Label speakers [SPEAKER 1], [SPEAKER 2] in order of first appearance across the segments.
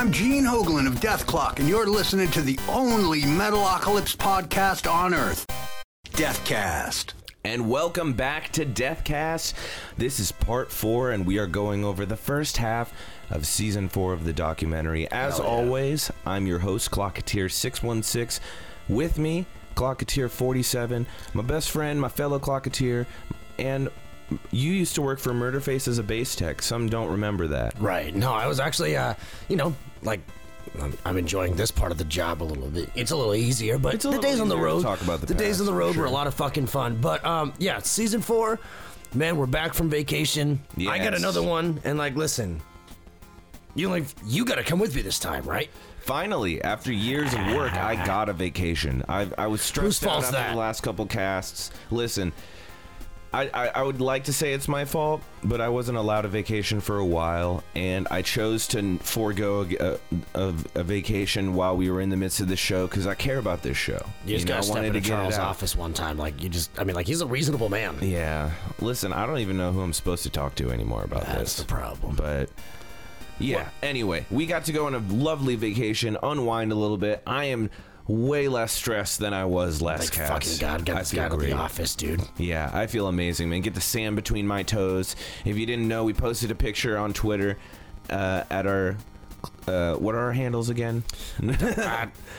[SPEAKER 1] Hi, I'm Gene Hoglan of Dethklok, and you're listening to the only Metalocalypse podcast on Earth, Dethkast.
[SPEAKER 2] And welcome back to Dethkast. This is part four, and we are going over the first half of season four of the documentary. As always, I'm your host, Klokateer616. With me, Klokateer47, my best friend, my fellow Klokateer, and you used to work for Murderface as a bass tech. Some don't remember that.
[SPEAKER 3] Right. No, I was actually, uh, you know, like I'm, I'm enjoying this part of the job a little bit. It's a little easier, but
[SPEAKER 2] It's a
[SPEAKER 3] the days on the road,
[SPEAKER 2] talk about the
[SPEAKER 3] the days on the road
[SPEAKER 2] sure.
[SPEAKER 3] were a lot of fucking fun. But um, yeah, season four, man, we're back from vacation. I got another one, and like, listen, you only you got to come with me this time, right?
[SPEAKER 2] Finally, after years of work, I got a vacation. I, I was stressed out after
[SPEAKER 3] that?
[SPEAKER 2] the last couple casts. Listen, I, I, I would like to say it's my fault, but I wasn't allowed a vacation for a while, and I chose to forego a, a, a vacation while we were in the midst of the show because I care about this show.
[SPEAKER 3] You just
[SPEAKER 2] know,
[SPEAKER 3] got step
[SPEAKER 2] wanted
[SPEAKER 3] into
[SPEAKER 2] to get it
[SPEAKER 3] Charles' office one time, like you just, I mean, like he's a reasonable man.
[SPEAKER 2] Yeah, listen, I don't even know who I'm supposed to talk to anymore about
[SPEAKER 3] That's
[SPEAKER 2] this.
[SPEAKER 3] That's the problem.
[SPEAKER 2] But yeah, anyway, we got to go on a lovely vacation, unwind a little bit. I am way less stressed than I was last
[SPEAKER 3] Like
[SPEAKER 2] cast.
[SPEAKER 3] fucking God, get
[SPEAKER 2] I
[SPEAKER 3] this guy to
[SPEAKER 2] great.
[SPEAKER 3] the office, dude.
[SPEAKER 2] Yeah, I feel amazing, man. Get the sand between my toes. If you didn't know, we posted a picture on Twitter uh, at our. Uh, what are our handles again?
[SPEAKER 3] Uh,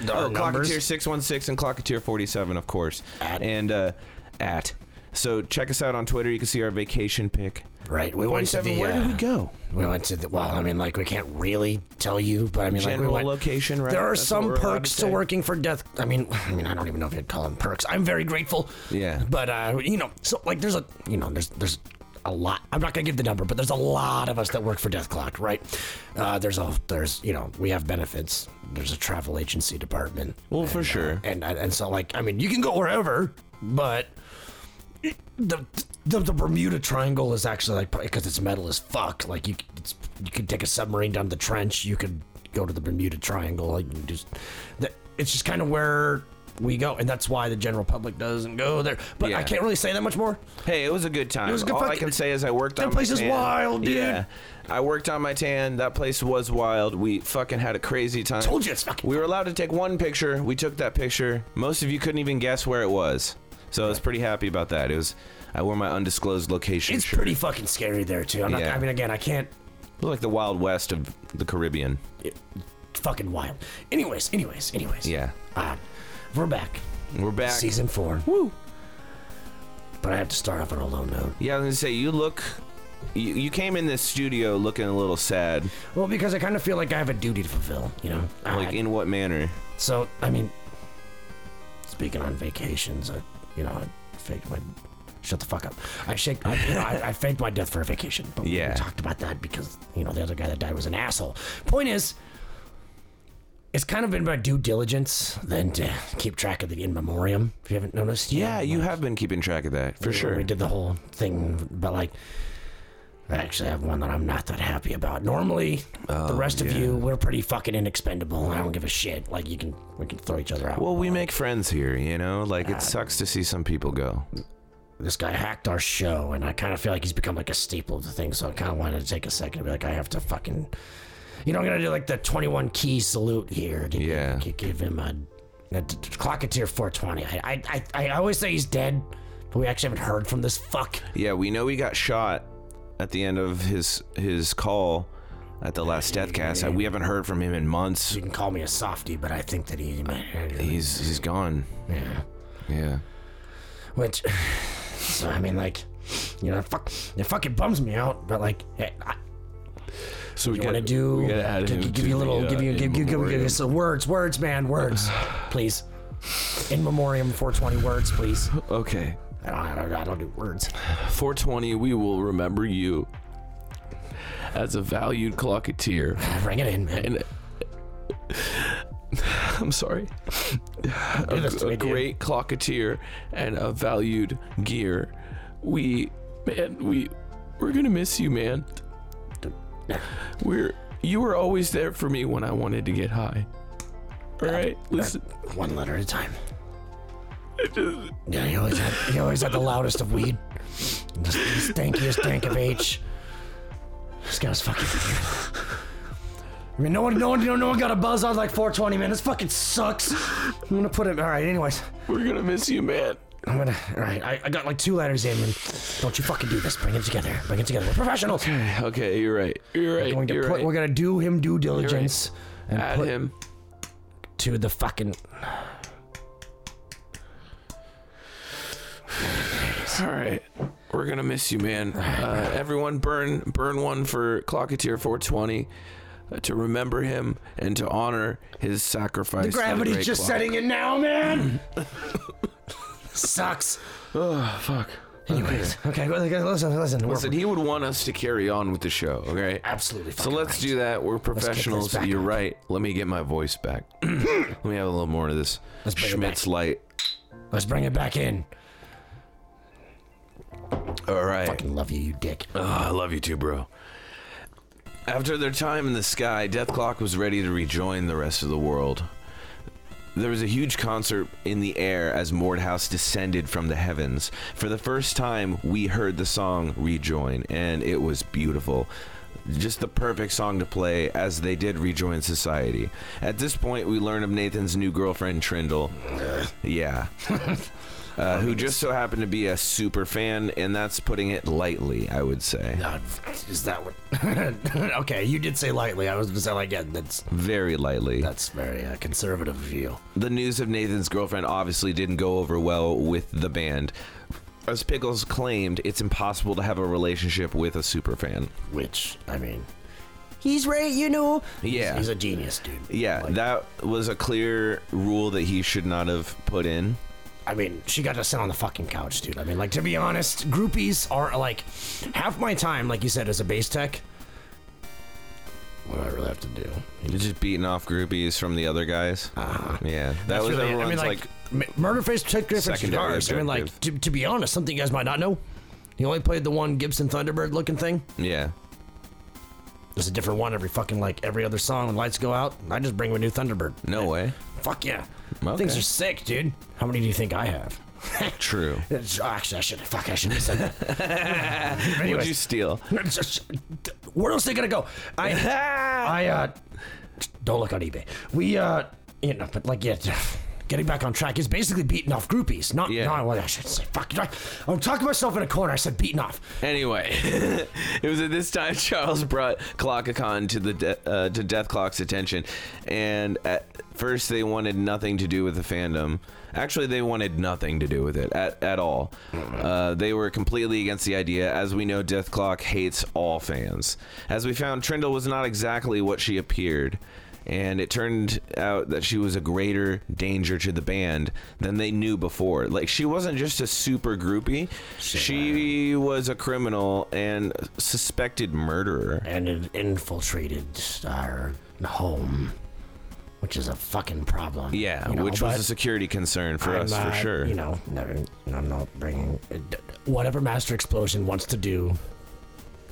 [SPEAKER 2] oh. Klokateer six one six and Klokateer forty seven, of course.
[SPEAKER 3] At.
[SPEAKER 2] and uh, at. So check us out on Twitter. You can see our vacation pic.
[SPEAKER 3] Right. We went to
[SPEAKER 2] 47,
[SPEAKER 3] the.
[SPEAKER 2] where
[SPEAKER 3] uh,
[SPEAKER 2] did we go?
[SPEAKER 3] We went to the. Well, I mean, like we can't really tell you, but I mean, like we
[SPEAKER 2] General
[SPEAKER 3] went.
[SPEAKER 2] location, right?
[SPEAKER 3] There are
[SPEAKER 2] That's what
[SPEAKER 3] some
[SPEAKER 2] we're allowed
[SPEAKER 3] perks
[SPEAKER 2] to say?
[SPEAKER 3] working for death. I mean, I mean, I don't even know if you'd call them perks. I'm very grateful.
[SPEAKER 2] Yeah.
[SPEAKER 3] But uh, you know, so like, there's a, you know, there's there's a lot. I'm not gonna give the number, but there's a lot of us that work for Dethklok, right? Uh, there's a there's you know we have benefits. There's a travel agency department.
[SPEAKER 2] Well, for sure.
[SPEAKER 3] And and, and so like I mean, you can go wherever, but the, the the Bermuda Triangle is actually like because it's metal as fuck. Like you, it's, you could take a submarine down the trench. You could go to the Bermuda Triangle. Like you just, that it's just kind of where we go, and that's why the general public doesn't go there. But
[SPEAKER 2] Yeah.
[SPEAKER 3] I can't really say that much more.
[SPEAKER 2] Hey, it was a good time.
[SPEAKER 3] It was a good
[SPEAKER 2] All I can say is I worked
[SPEAKER 3] That
[SPEAKER 2] on
[SPEAKER 3] place
[SPEAKER 2] my
[SPEAKER 3] is
[SPEAKER 2] tan.
[SPEAKER 3] wild, dude.
[SPEAKER 2] Yeah, I worked on my tan. That place was wild. We fucking had a crazy time.
[SPEAKER 3] Told you it's fucking.
[SPEAKER 2] We were allowed to take one picture. We took that picture. Most of you couldn't even guess where it was. So I was pretty happy about that. It was I wore my undisclosed location
[SPEAKER 3] It's
[SPEAKER 2] shirt.
[SPEAKER 3] pretty fucking scary there too. I'm not,
[SPEAKER 2] Yeah.
[SPEAKER 3] I mean, again, I can't.
[SPEAKER 2] It looked like the Wild West of the Caribbean.
[SPEAKER 3] Fucking wild. Anyways, anyways, anyways.
[SPEAKER 2] Yeah.
[SPEAKER 3] Uh, we're back.
[SPEAKER 2] We're back.
[SPEAKER 3] Season four.
[SPEAKER 2] Woo.
[SPEAKER 3] But I have to start off on a low note.
[SPEAKER 2] Yeah, I was gonna say you look. You, you came in this studio looking a little sad.
[SPEAKER 3] Well, because I kind of feel like I have a duty to fulfill, you know.
[SPEAKER 2] Like
[SPEAKER 3] I-
[SPEAKER 2] in what manner?
[SPEAKER 3] so, I mean, speaking on vacations, I, you know, I faked my. Shut the fuck up. I shake. I, you know, I, I faked my death for a vacation. But we-
[SPEAKER 2] Yeah.
[SPEAKER 3] we talked about that because you know the other guy that died was an asshole. Point is, it's kind of been my due diligence then to keep track of the in memoriam. If you haven't noticed,
[SPEAKER 2] Yeah, you have been keeping track of that for sure.
[SPEAKER 3] We did the whole thing, but like, I actually have one that I'm not that happy about. Normally, the oh, rest of
[SPEAKER 2] Oh,
[SPEAKER 3] you, we're pretty fucking inexpendable. I don't give a shit. Like, you can, we can throw each other out.
[SPEAKER 2] Well, we make friends here, you know. Like it ah. sucks to see some people go.
[SPEAKER 3] this guy hacked our show, and I kind of feel like he's become like a staple of the thing. So I kind of wanted to take a second to be like, I have to fucking, you know, I'm gonna do like the 21 key salute here. To
[SPEAKER 2] Yeah.
[SPEAKER 3] give, give him a, a Klokateer 420. I, I, I, I always say he's dead, but we actually haven't heard from this fuck.
[SPEAKER 2] Yeah, we know he got shot at the end of his his call at the last Dethkast. We haven't heard from him in months.
[SPEAKER 3] You can call me a softie, but I think that he,
[SPEAKER 2] He's he's gone.
[SPEAKER 3] yeah.
[SPEAKER 2] Yeah.
[SPEAKER 3] Which, so I mean, like, you know, fuck, it fucking bums me out. But like, hey, I,
[SPEAKER 4] So we
[SPEAKER 3] you
[SPEAKER 4] got
[SPEAKER 3] want to do?
[SPEAKER 4] We gotta add
[SPEAKER 3] give,
[SPEAKER 4] him
[SPEAKER 3] give
[SPEAKER 4] to
[SPEAKER 3] you a little,
[SPEAKER 4] the, uh,
[SPEAKER 3] give you,
[SPEAKER 4] in
[SPEAKER 3] give, give, give, give
[SPEAKER 4] memoriam.
[SPEAKER 3] you some words, words, man, words, please. In memoriam, 420 words, please.
[SPEAKER 4] Okay.
[SPEAKER 3] I don't, I don't, I don't do words.
[SPEAKER 4] 420, we will remember you as a valued Klokateer.
[SPEAKER 3] Bring it in, man.
[SPEAKER 4] And I'm sorry.
[SPEAKER 3] To
[SPEAKER 4] a great Klokateer and a valued gear. We, man, we, we're gonna miss you, man. We're, you were always there for me when I wanted to get high. All right, listen.
[SPEAKER 3] One letter at a time. Yeah, he always had, he always had the loudest of weed. The stankiest dank of H. This guy's fucking. I mean, no one, no one, no one got a buzz on like 420, man. This fucking sucks. I'm gonna put it. All right. Anyways,
[SPEAKER 2] We're gonna miss you, man.
[SPEAKER 3] I'm gonna. All right. I, I got like two letters in, and don't you fucking do this. Bring it together. Bring it together. We're professionals.
[SPEAKER 2] Okay, you're right. You're right.
[SPEAKER 3] We're, going to
[SPEAKER 2] You're
[SPEAKER 3] put,
[SPEAKER 2] right.
[SPEAKER 3] we're gonna do him due diligence and
[SPEAKER 2] Add
[SPEAKER 3] put
[SPEAKER 2] him.
[SPEAKER 3] to the fucking.
[SPEAKER 2] All right. We're gonna miss you, man. Uh, everyone, burn burn one for Klokateer 420 uh, to remember him and to honor his sacrifice. to the
[SPEAKER 3] Gravity's
[SPEAKER 2] great
[SPEAKER 3] just
[SPEAKER 2] clock.
[SPEAKER 3] setting in now, man. Sucks.
[SPEAKER 2] Oh fuck.
[SPEAKER 3] Anyways, okay. well, okay, Listen, listen. we're-
[SPEAKER 2] Listen, he would want us to carry on with the show. Okay.
[SPEAKER 3] absolutely.
[SPEAKER 2] So let's
[SPEAKER 3] right.
[SPEAKER 2] do that. We're professionals. You're
[SPEAKER 3] up.
[SPEAKER 2] right. Let me get my voice back. Let me have a little more of this
[SPEAKER 3] Let's bring it
[SPEAKER 2] Schmidt's light.
[SPEAKER 3] Let's bring it back in.
[SPEAKER 2] All right.
[SPEAKER 3] Fucking love you, you dick.
[SPEAKER 2] Oh, I love you too, bro. After their time in the sky, Dethklok was ready to rejoin the rest of the world. There was a huge concert in the air as Mordhaus descended from the heavens. For the first time, we heard the song Rejoin, and it was beautiful. Just the perfect song to play as they did rejoin society. At this point, we learn of Nathan's new girlfriend, Trindle. yeah. Uh, who just so happened to be a super fan, and that's putting it lightly, I would say.
[SPEAKER 3] Uh, is that what? okay, you did say lightly. I was gonna say like, yeah, that's
[SPEAKER 2] Very lightly.
[SPEAKER 3] that's very uh, conservative of you.
[SPEAKER 2] The news of Nathan's girlfriend obviously didn't go over well with the band. As Pickles claimed, it's impossible to have a relationship with a superfan.
[SPEAKER 3] Which I mean, he's right. You know.
[SPEAKER 2] Yeah.
[SPEAKER 3] he's, he's a genius, dude.
[SPEAKER 2] Yeah,
[SPEAKER 3] Like,
[SPEAKER 2] that was a clear rule that he should not have put in.
[SPEAKER 3] I mean, she got to sit on the fucking couch, dude. I mean, like to be honest, groupies are like half my time, like you said, as a base tech. What do I really have to do?
[SPEAKER 2] You're just beating off groupies from the other guys.
[SPEAKER 3] Uh-huh.
[SPEAKER 2] Yeah, that
[SPEAKER 3] That's
[SPEAKER 2] was
[SPEAKER 3] really-
[SPEAKER 2] everyone's
[SPEAKER 3] I mean,
[SPEAKER 2] like,
[SPEAKER 3] like, M- Murderface took different
[SPEAKER 2] secondary
[SPEAKER 3] guitars. I mean, like to, to be honest, something you guys might not know. He only played the one Gibson Thunderbird looking thing.
[SPEAKER 2] yeah.
[SPEAKER 3] There's a different one every fucking like every other song when lights go out. I just bring him a new Thunderbird.
[SPEAKER 2] No way.
[SPEAKER 3] Fuck yeah.
[SPEAKER 2] Okay.
[SPEAKER 3] Things are sick, dude. How many do you think I have?
[SPEAKER 2] True.
[SPEAKER 3] It's- actually, I should. Fuck, I should have said that.
[SPEAKER 2] What'd
[SPEAKER 3] Anyways,
[SPEAKER 2] you steal?
[SPEAKER 3] where else they gonna go? I, I, uh, don't look on eBay. We, uh, you know, but like, yeah, getting back on track is basically beating off groupies. Not,
[SPEAKER 2] Yeah.
[SPEAKER 3] not what I should say. Fuck, I'm talking myself in a corner. I said beating off.
[SPEAKER 2] Anyway, it was at this time Charles brought Clockacon to the de- uh, to Dethklok's attention, and at first they wanted nothing to do with the fandom. Actually, they wanted nothing to do with it at, at all. Uh, they were completely against the idea. As we know, Dethklok hates all fans. As we found, Trindle was not exactly what she appeared. And it turned out that she was a greater danger to the band than they knew before. Like, she wasn't just a super groupie, she was a criminal and suspected murderer.
[SPEAKER 3] And it infiltrated our home, which is a fucking problem.
[SPEAKER 2] Yeah,
[SPEAKER 3] you know,
[SPEAKER 2] which was
[SPEAKER 3] but
[SPEAKER 2] a security concern for
[SPEAKER 3] I'm,
[SPEAKER 2] us, for
[SPEAKER 3] uh,
[SPEAKER 2] sure.
[SPEAKER 3] You know, never, I'm not bringing whatever Master Explosion wants to do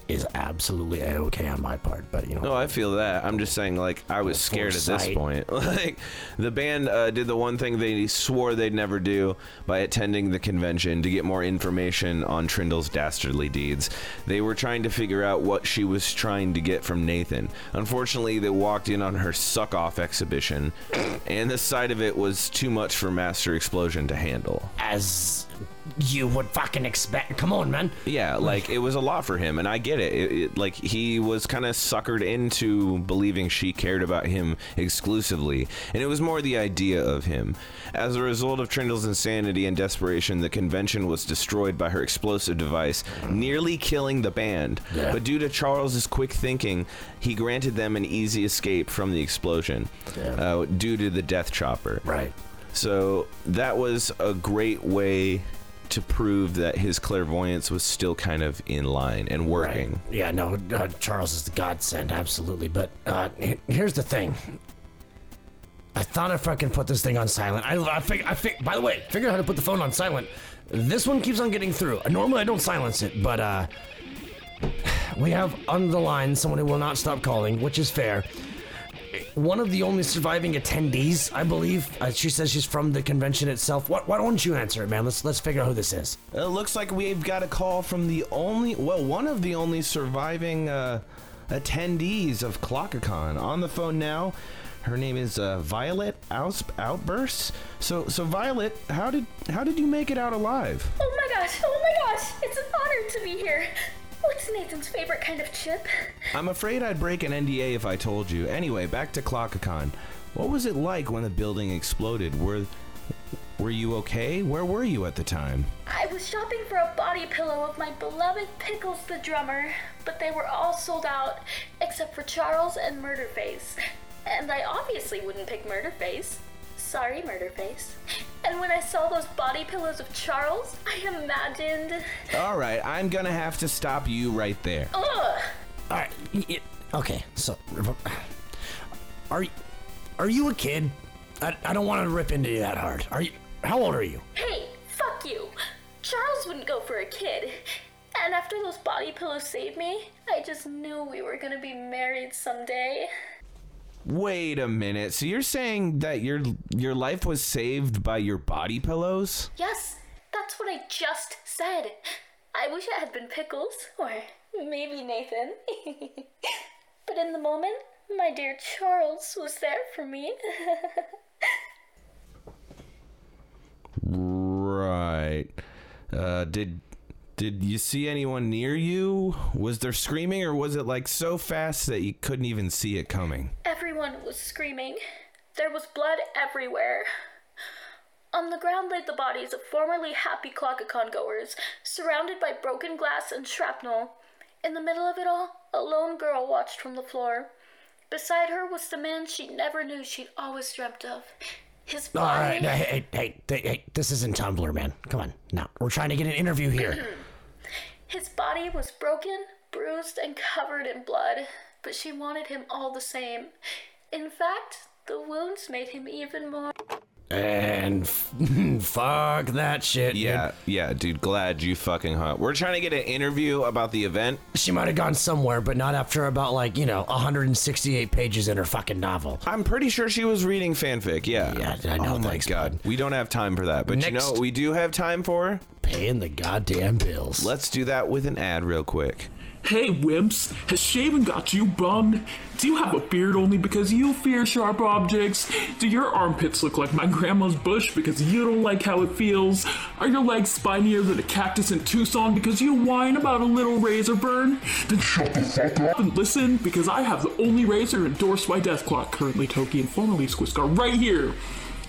[SPEAKER 3] is absolutely a okay on my part. But you know,
[SPEAKER 2] No, I feel that. I'm just saying, like, I was scared at this
[SPEAKER 3] foresight.
[SPEAKER 2] point. like, the band uh, did the one thing they swore they'd never do by attending the convention to get more information on Trindle's dastardly deeds. They were trying to figure out what she was trying to get from Nathan. Unfortunately, they walked in on her suck off exhibition, and the sight of it was too much for Master Explosion to handle.
[SPEAKER 3] as you would fucking expect. Come on, man.
[SPEAKER 2] Yeah, like it was a lot for him, and I get it. it, it like he was kind of suckered into believing she cared about him exclusively, and it was more the idea of him. As a result of Trindle's insanity and desperation, the convention was destroyed by her explosive device, nearly killing the band.
[SPEAKER 3] Yeah.
[SPEAKER 2] But due to Charles's quick thinking, he granted them an easy escape from the explosion,
[SPEAKER 3] Yeah.
[SPEAKER 2] uh, due to the death chopper.
[SPEAKER 3] Right.
[SPEAKER 2] So that was a great way to prove that his clairvoyance was still kind of in line and working.
[SPEAKER 3] Right. Yeah, no, uh, Charles is the godsend, absolutely. But uh, he- here's the thing. I thought if I fucking put this thing on silent. I, I, fig- I fig- by the way, figured out how to put the phone on silent. This one keeps on getting through. Normally I don't silence it, but uh, we have on the line someone who will not stop calling, which is fair. One of the only surviving attendees, I believe. Uh, she says she's from the convention itself. Why, why don't you answer it, man? Let's let's figure out who this is.
[SPEAKER 5] It looks like we've got a call from the only, well, one of the only surviving uh,
[SPEAKER 2] attendees of ClockACon. On the phone now, her name is uh, Violet Aus- Outbursts. So, so Violet, how did how did you make it out alive?
[SPEAKER 6] Oh my gosh, oh my gosh, it's an honor to be here. What's Nathan's favorite kind of chip?
[SPEAKER 2] I'm afraid I'd break an NDA if I told you. Anyway, back to ClockACon. What was it like when the building exploded? Were were you okay? Where were you at the time?
[SPEAKER 6] I was shopping for a body pillow of my beloved Pickles the drummer, but they were all sold out except for Charles and Murderface. And I obviously wouldn't pick Murderface. Sorry, Murderface. And when I saw those body pillows of Charles, I imagined.
[SPEAKER 2] All right, I'm gonna have to stop you right there.
[SPEAKER 6] Ugh!
[SPEAKER 3] All right. y- y- Okay. So, are y- are you a kid? I, I don't want to rip into you that hard. Are you? How old are you?
[SPEAKER 6] Hey, fuck you! Charles wouldn't go for a kid. And after those body pillows saved me, I just knew we were gonna be married someday.
[SPEAKER 2] Wait a minute. So you're saying that your your life was saved by your body pillows?
[SPEAKER 6] Yes, that's what I just said. I wish it had been Pickles, or maybe Nathan. but in the moment, my dear Charles was there for me.
[SPEAKER 2] Right. Uh, did did you see anyone near you? Was there screaming, or was it like so fast that you couldn't even see it coming?
[SPEAKER 6] Everyone was screaming. There was blood everywhere. On the ground lay the bodies of formerly happy Clockacon goers, surrounded by broken glass and shrapnel. In the middle of it all, a lone girl watched from the floor. Beside her was the man she never knew she'd always dreamt of. His
[SPEAKER 3] All
[SPEAKER 6] body.
[SPEAKER 3] right. Hey, hey, hey, hey, hey, this isn't Tumblr, man. Come on. No, we're trying to get an interview here.
[SPEAKER 6] His body was broken, bruised, and covered in blood, but she wanted him all the same. In fact, the wounds made him even more.
[SPEAKER 3] And f- fuck that shit. dude.
[SPEAKER 2] Yeah, yeah, dude. Glad you fucking hot. We're trying to get an interview about the event.
[SPEAKER 3] She might have gone somewhere, but not after about like you know 168 pages in her fucking novel.
[SPEAKER 2] I'm pretty sure she was reading fanfic. Yeah.
[SPEAKER 3] Yeah, I know,
[SPEAKER 2] Oh my
[SPEAKER 3] thanks,
[SPEAKER 2] god,
[SPEAKER 3] bud.
[SPEAKER 2] we don't have time for that. But you know what we do have time for?
[SPEAKER 3] Paying the goddamn bills.
[SPEAKER 2] Let's do that with an ad real quick.
[SPEAKER 7] Hey, wimps, has shaving got you bummed? Do you have a beard only because you fear sharp objects? Do your armpits look like my grandma's bush because you don't like how it feels? Are your legs spinier than a cactus in Tucson because you whine about a little razor burn? Then shut the fuck up and listen because I have the only razor endorsed by Dethklok, currently Toki and formerly Skwisgaar, right here.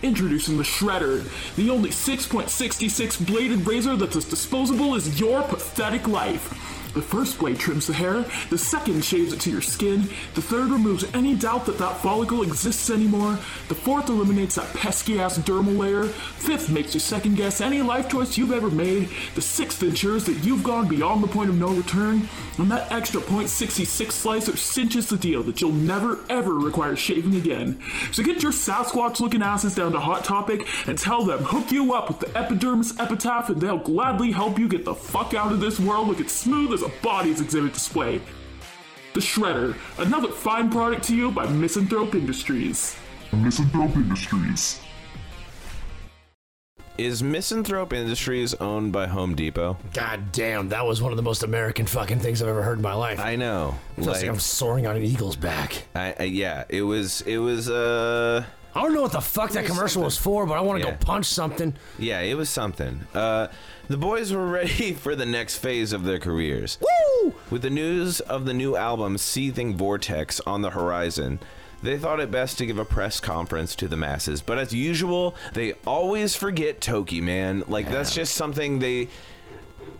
[SPEAKER 7] Introducing the Shredder, the only 6.66 bladed razor that's as disposable as your pathetic life. The first blade trims the hair, the second shaves it to your skin, the third removes any doubt that that follicle exists anymore, the fourth eliminates that pesky ass dermal layer, fifth makes you second guess any life choice you've ever made, the sixth ensures that you've gone beyond the point of no return, and that extra .66 slicer cinches the deal that you'll never ever require shaving again. So get your Sasquatch looking asses down to Hot Topic and tell them hook you up with the epidermis epitaph and they'll gladly help you get the fuck out of this world looking smooth as a body's exhibit display. The Shredder, another fine product to you by Misanthrope Industries.
[SPEAKER 8] Misanthrope Industries.
[SPEAKER 2] Is Misanthrope Industries owned by Home Depot?
[SPEAKER 3] God damn, that was one of the most American fucking things I've ever heard in my life.
[SPEAKER 2] I know.
[SPEAKER 3] Feels like, I'm soaring on an eagle's back.
[SPEAKER 2] I, I, yeah, it was. It was. Uh,
[SPEAKER 3] I don't know what the fuck that commercial was for, but I want to
[SPEAKER 2] Yeah.
[SPEAKER 3] go punch something.
[SPEAKER 2] yeah, it was something. Uh, the boys were ready for the next phase of their careers.
[SPEAKER 3] Woo!
[SPEAKER 2] With the news of the new album "Seething Vortex" on the horizon, they thought it best to give a press conference to the masses. But as usual, they always forget Toki, man. Like that's just something they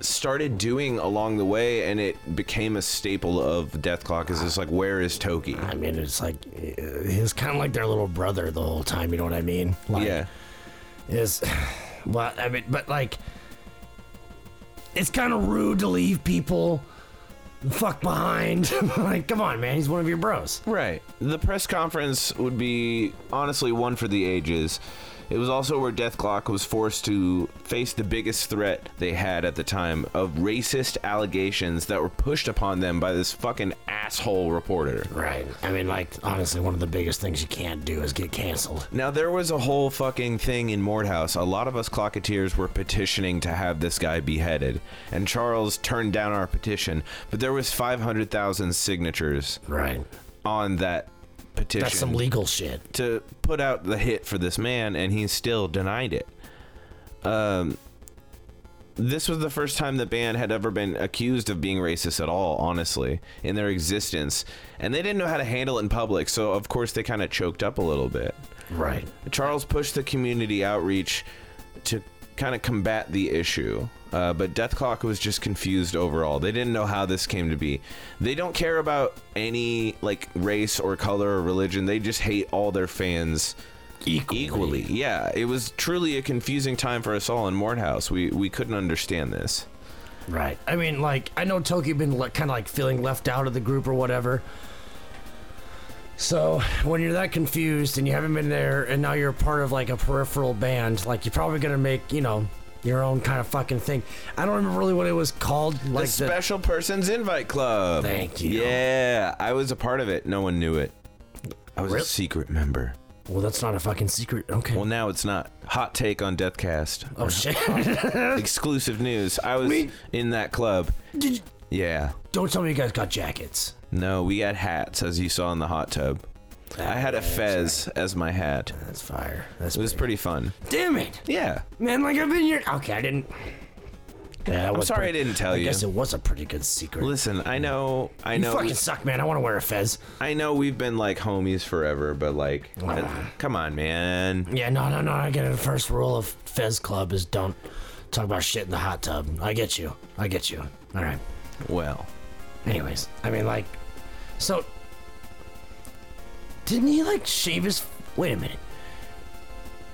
[SPEAKER 2] started doing along the way, and it became a staple of Dethklok. Is just like, where is Toki?
[SPEAKER 3] I mean, it's like uh, he's kind of like their little brother the whole time. You know what I mean? Like,
[SPEAKER 2] Yeah.
[SPEAKER 3] Is well, I mean, but like, it's kind of rude to leave people fuck behind. like, come on, man, he's one of your bros.
[SPEAKER 2] Right. The press conference would be honestly one for the ages. It was also where Dethklok was forced to face the biggest threat they had at the time of racist allegations that were pushed upon them by this fucking asshole reporter.
[SPEAKER 3] Right. I mean, like, honestly, one of the biggest things you can't do is get canceled.
[SPEAKER 2] Now there was a whole fucking thing in Mordhaus. A lot of us Klokateers were petitioning to have this guy beheaded, and Charles turned down our petition. But there was 500,000 signatures
[SPEAKER 3] Right.
[SPEAKER 2] on that petition
[SPEAKER 3] That's some legal shit.
[SPEAKER 2] to put out the hit for this man, and he still denied it. Um, this was the first time the band had ever been accused of being racist at all, honestly, in their existence. And they didn't know how to handle it in public, so of course they kind of choked up a little bit.
[SPEAKER 3] Right.
[SPEAKER 2] Charles pushed the community outreach to kind of combat the issue. Uh, but Dethklok was just confused overall. They didn't know how this came to be. They don't care about any like race or color or religion. They just hate all their fans equally. Yeah, it was truly a confusing time for us all in Mordhaus. We we couldn't understand this.
[SPEAKER 3] Right. I mean, like, I know Toki been le- kind of like feeling left out of the group or whatever. So when you're that confused and you haven't been there, and now you're part of like a peripheral band, like you're probably gonna make, you know, your own kind of fucking thing. I don't remember really what it was called. Like
[SPEAKER 2] the Special Persons Invite Club.
[SPEAKER 3] Thank you.
[SPEAKER 2] Yeah, I was a part of it. No one knew it. I was
[SPEAKER 3] Really?
[SPEAKER 2] a secret member.
[SPEAKER 3] well, that's not a fucking secret. Okay.
[SPEAKER 2] Well, now it's not. Hot take on Dethkast.
[SPEAKER 3] oh shit.
[SPEAKER 2] Exclusive news. I was
[SPEAKER 3] Wait.
[SPEAKER 2] in that club.
[SPEAKER 3] Did you-
[SPEAKER 2] Yeah.
[SPEAKER 3] don't tell me you guys got jackets.
[SPEAKER 2] No, we had hats, as you saw in the hot tub. I had a fez as my hat.
[SPEAKER 3] That's fire. That's
[SPEAKER 2] It was pretty fun.
[SPEAKER 3] Damn it,
[SPEAKER 2] Yeah.
[SPEAKER 3] man! Like I've been here. Okay, I didn't. Yeah,
[SPEAKER 2] I'm sorry I didn't tell you.
[SPEAKER 3] I
[SPEAKER 2] you.
[SPEAKER 3] guess it was a pretty good secret.
[SPEAKER 2] Listen, I know, I
[SPEAKER 3] you
[SPEAKER 2] know,
[SPEAKER 3] fucking suck, man. I want to wear a fez.
[SPEAKER 2] I know we've been like homies forever, but like, come on, man.
[SPEAKER 3] Yeah, no, no, no. I get it. The first rule of Fez Club is don't talk about shit in the hot tub. I get you. I get you. All right.
[SPEAKER 2] Well,
[SPEAKER 3] Anyways, I mean, like, so didn't he like shave his? Wait a minute.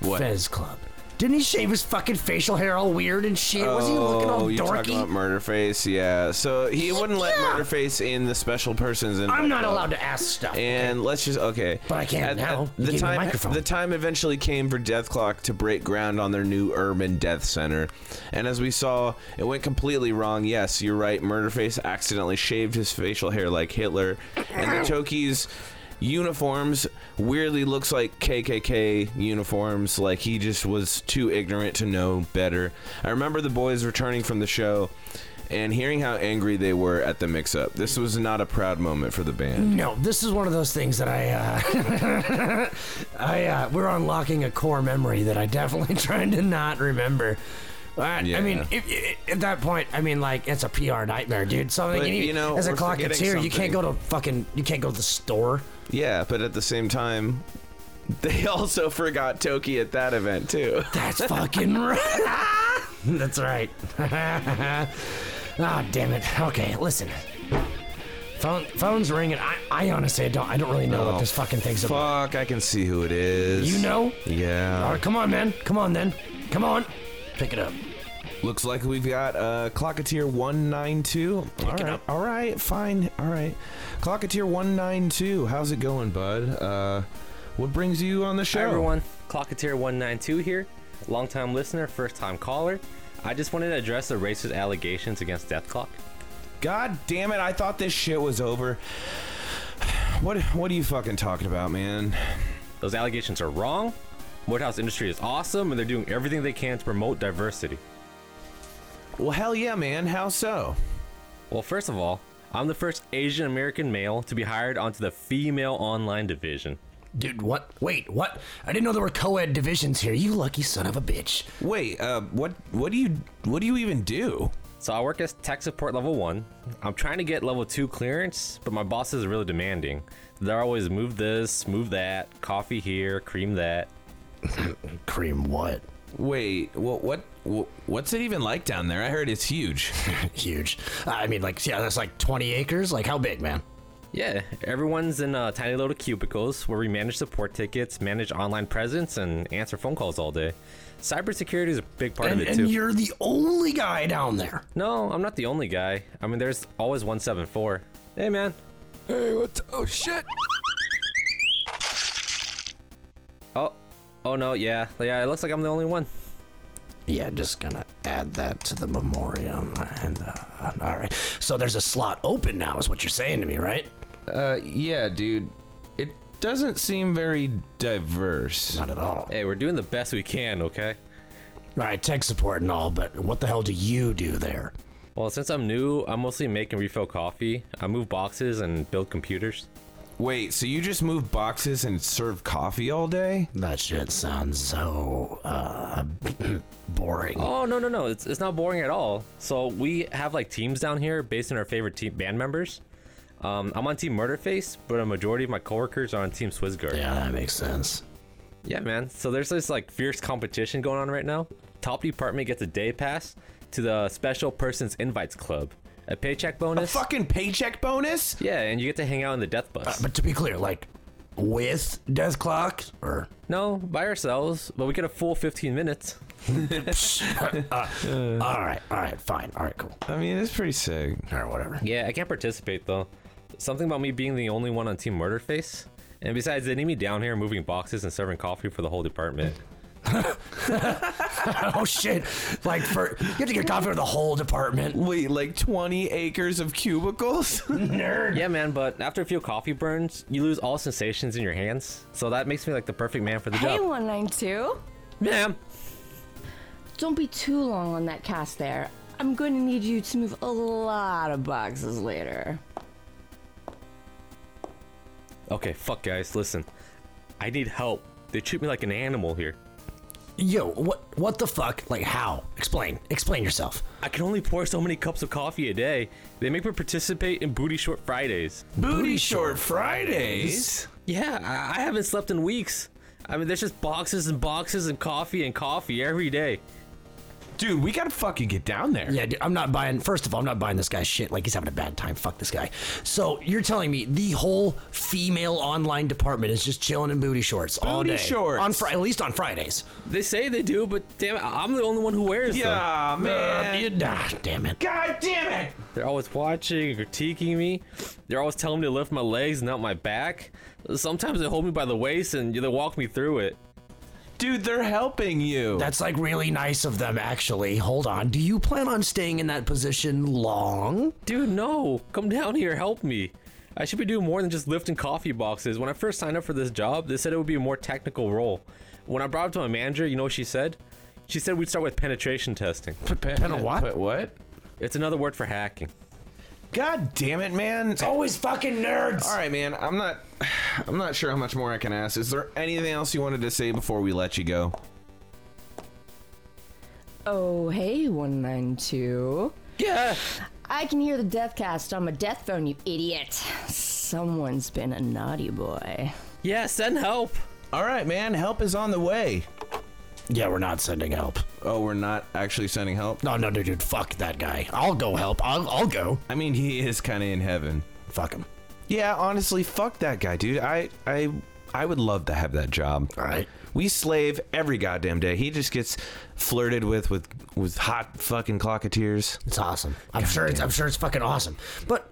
[SPEAKER 2] what?
[SPEAKER 3] Fez Club. Didn't he shave his fucking facial hair all weird and shit? was he looking all
[SPEAKER 2] Oh, you're
[SPEAKER 3] dorky?
[SPEAKER 2] talking about Murderface, yeah. So he wouldn't let
[SPEAKER 3] Yeah.
[SPEAKER 2] Murderface in the special persons. In
[SPEAKER 3] I'm not allowed to ask stuff.
[SPEAKER 2] And let's just okay.
[SPEAKER 3] But I can now. You
[SPEAKER 2] the
[SPEAKER 3] gave me a
[SPEAKER 2] time,
[SPEAKER 3] microphone.
[SPEAKER 2] the time eventually came for Dethklok to break ground on their new urban death center, and as we saw, it went completely wrong. Yes, you're right. Murderface accidentally shaved his facial hair like Hitler, and the Toki's uniforms weirdly looks like KKK uniforms. Like he just was too ignorant to know better. I remember the boys returning from the show. And hearing how angry they were at the mix-up, this was not a proud moment for the band.
[SPEAKER 3] No, this is one of those things that I, uh, I, uh, we're unlocking a core memory that I definitely trying to not remember. I
[SPEAKER 2] Yeah.
[SPEAKER 3] mean, if, if, at that point, I mean, like, it's a PR nightmare, dude. Something
[SPEAKER 2] But,
[SPEAKER 3] you,
[SPEAKER 2] you know,
[SPEAKER 3] as a Klokateer, you can't go to fucking, you can't go to the store.
[SPEAKER 2] Yeah, but at the same time, they also forgot Toki at that event too.
[SPEAKER 3] That's fucking right. That's right. Ah, damn it. Okay, listen. Phone, phone's ringing. I, I honestly don't. I don't really know what this fucking thing's about.
[SPEAKER 2] Fuck, I can see who it is.
[SPEAKER 3] You know?
[SPEAKER 2] Yeah.
[SPEAKER 3] All right, come on, man. Come on, then. Come on. Pick it up.
[SPEAKER 2] Looks like we've got uh, Klokateer 192. All right.
[SPEAKER 3] up.
[SPEAKER 2] All right, fine. All right. Klokateer 192. How's it going, bud? Uh, what brings you on the show?
[SPEAKER 9] Hi everyone, Klokateer192 here, longtime listener, first time caller. I just wanted to address the racist allegations against Dethklok.
[SPEAKER 2] God damn it, I thought this shit was over. What what are you fucking talking about, man?
[SPEAKER 9] Those allegations are wrong. Woodhouse Industry is awesome and they're doing everything they can to promote diversity.
[SPEAKER 2] Well, hell yeah, man. How so?
[SPEAKER 9] Well, first of all, I'm the first Asian American male to be hired onto the female online division.
[SPEAKER 3] Dude, what? Wait, what? I didn't know there were co-ed divisions here. You lucky son of a bitch.
[SPEAKER 2] Wait, uh, what what do you what do you even do?
[SPEAKER 9] So I work as tech support level one. I'm trying to get level two clearance, but my boss is really demanding. They're always move this, move that, coffee here, cream that.
[SPEAKER 3] Cream what?
[SPEAKER 2] Wait, what what wh- what's it even like down there? I heard it's huge.
[SPEAKER 3] Huge. I mean, like, yeah, that's like 20 acres. Like, how big, man?
[SPEAKER 9] Yeah, everyone's in uh, tiny little cubicles where we manage support tickets, manage online presence, and answer phone calls all day. Cybersecurity is a big part
[SPEAKER 3] And,
[SPEAKER 9] of it
[SPEAKER 3] and
[SPEAKER 9] too.
[SPEAKER 3] you're the only guy down there.
[SPEAKER 9] No, I'm not the only guy. I mean, there's always 174. Hey, man.
[SPEAKER 3] Hey, what? Oh shit!
[SPEAKER 9] Oh, no, yeah, yeah. It looks like I'm the only one.
[SPEAKER 3] Yeah, just gonna add that to the memoriam. And uh, all right, so there's a slot open now, is what you're saying to me, right?
[SPEAKER 2] Uh, yeah, dude. It doesn't seem very diverse.
[SPEAKER 3] Not at all.
[SPEAKER 9] Hey, we're doing the best we can, okay?
[SPEAKER 3] All right, tech support and all, but what the hell do you do there?
[SPEAKER 9] Well, since I'm new, I'm mostly making refill coffee. I move boxes and build computers.
[SPEAKER 2] Wait, so you just move boxes and serve coffee all day?
[SPEAKER 3] That shit sounds so uh boring.
[SPEAKER 9] Oh no no no! It's it's not boring at all. So we have like teams down here based on our favorite team band members. Um, I'm on Team Murderface, but a majority of my coworkers are on Team Skwisgaar.
[SPEAKER 3] Yeah, that makes sense.
[SPEAKER 9] Yeah, man. So there's this like fierce competition going on right now. Top department gets a day pass to the Special Persons Invites Club, a paycheck bonus.
[SPEAKER 2] A fucking paycheck bonus?
[SPEAKER 9] yeah, and you get to hang out in the Death Bus.
[SPEAKER 3] Uh, but to be clear, like with Dethklok or
[SPEAKER 9] no, by ourselves, but we get a full 15 minutes.
[SPEAKER 3] Uh, uh, all right, all right, fine, all right, cool,
[SPEAKER 2] I mean, it's pretty sick.
[SPEAKER 3] all right, whatever.
[SPEAKER 9] Yeah, I can't participate though. Something about me being the only one on Team Murderface. And besides, they need me down here moving boxes and serving coffee for the whole department.
[SPEAKER 3] oh shit! Like for you have to get coffee for the whole department.
[SPEAKER 2] Wait, like 20 acres of cubicles?
[SPEAKER 3] Nerd.
[SPEAKER 9] Yeah, man, but after a few coffee burns, you lose all sensations in your hands. So that makes me like the perfect man for the
[SPEAKER 10] Hey,
[SPEAKER 9] job.
[SPEAKER 10] 192.
[SPEAKER 9] Ma'am.
[SPEAKER 10] Don't be too long on that cast there. I'm going to need you to move a lot of boxes later.
[SPEAKER 9] Okay, fuck, guys, listen. I need help. They treat me like an animal here.
[SPEAKER 3] Yo, what what the fuck? Like how? Explain. Explain yourself.
[SPEAKER 9] I can only pour so many cups of coffee a day. They make me participate in Booty Short Fridays.
[SPEAKER 2] Booty Short Fridays?
[SPEAKER 9] Yeah, I, I haven't slept in weeks. I mean, there's just boxes and boxes and coffee and coffee every day.
[SPEAKER 2] Dude, we gotta fucking get down there.
[SPEAKER 3] Yeah, dude, I'm not buying. First of all, I'm not buying this guy's shit. Like he's having a bad time. Fuck this guy. So you're telling me the whole female online department is just chilling in booty shorts all
[SPEAKER 2] Booty
[SPEAKER 3] day
[SPEAKER 2] shorts.
[SPEAKER 3] on Fri- at least on Fridays.
[SPEAKER 9] They say they do, but damn it, I'm the only one who wears them.
[SPEAKER 2] Yeah, man.
[SPEAKER 3] You- ah, damn it.
[SPEAKER 2] God damn it.
[SPEAKER 9] They're always watching and critiquing me. They're always telling me to lift my legs, and not my back. Sometimes they hold me by the waist and they walk me through it.
[SPEAKER 2] Dude, they're helping you.
[SPEAKER 3] That's like really nice of them, actually. Hold on. Do you plan on staying in that position long?
[SPEAKER 9] Dude, no. Come down here, help me. I should be doing more than just lifting coffee boxes. When I first signed up for this job, they said it would be a more technical role. When I brought it to my manager, you know what she said? She said we'd start with penetration testing.
[SPEAKER 3] Pen a what?
[SPEAKER 2] Wait, what?
[SPEAKER 9] It's another word for hacking.
[SPEAKER 2] God damn it, man.
[SPEAKER 3] It's always fucking nerds.
[SPEAKER 2] All right, man. I'm not. I'm not sure how much more I can ask. Is there anything else you wanted to say before we let you go?
[SPEAKER 10] Oh, hey, 192.
[SPEAKER 9] Yeah.
[SPEAKER 10] I can hear the death cast on my death phone, you idiot. Someone's been a naughty boy.
[SPEAKER 9] Yeah, send help.
[SPEAKER 2] All right, man. Help is on the way.
[SPEAKER 3] Yeah, we're not sending help.
[SPEAKER 2] Oh, we're not actually sending help.
[SPEAKER 3] No, no, no, dude. Fuck that guy. I'll go help. I'll, I'll go.
[SPEAKER 2] I mean, he is kind of in heaven.
[SPEAKER 3] Fuck him.
[SPEAKER 2] Yeah, honestly, fuck that guy, dude. I, I, I would love to have that job.
[SPEAKER 3] All right.
[SPEAKER 2] We slave every goddamn day. He just gets flirted with with with hot fucking Klokateers.
[SPEAKER 3] It's awesome. I'm sure. It's, I'm sure it's fucking awesome. But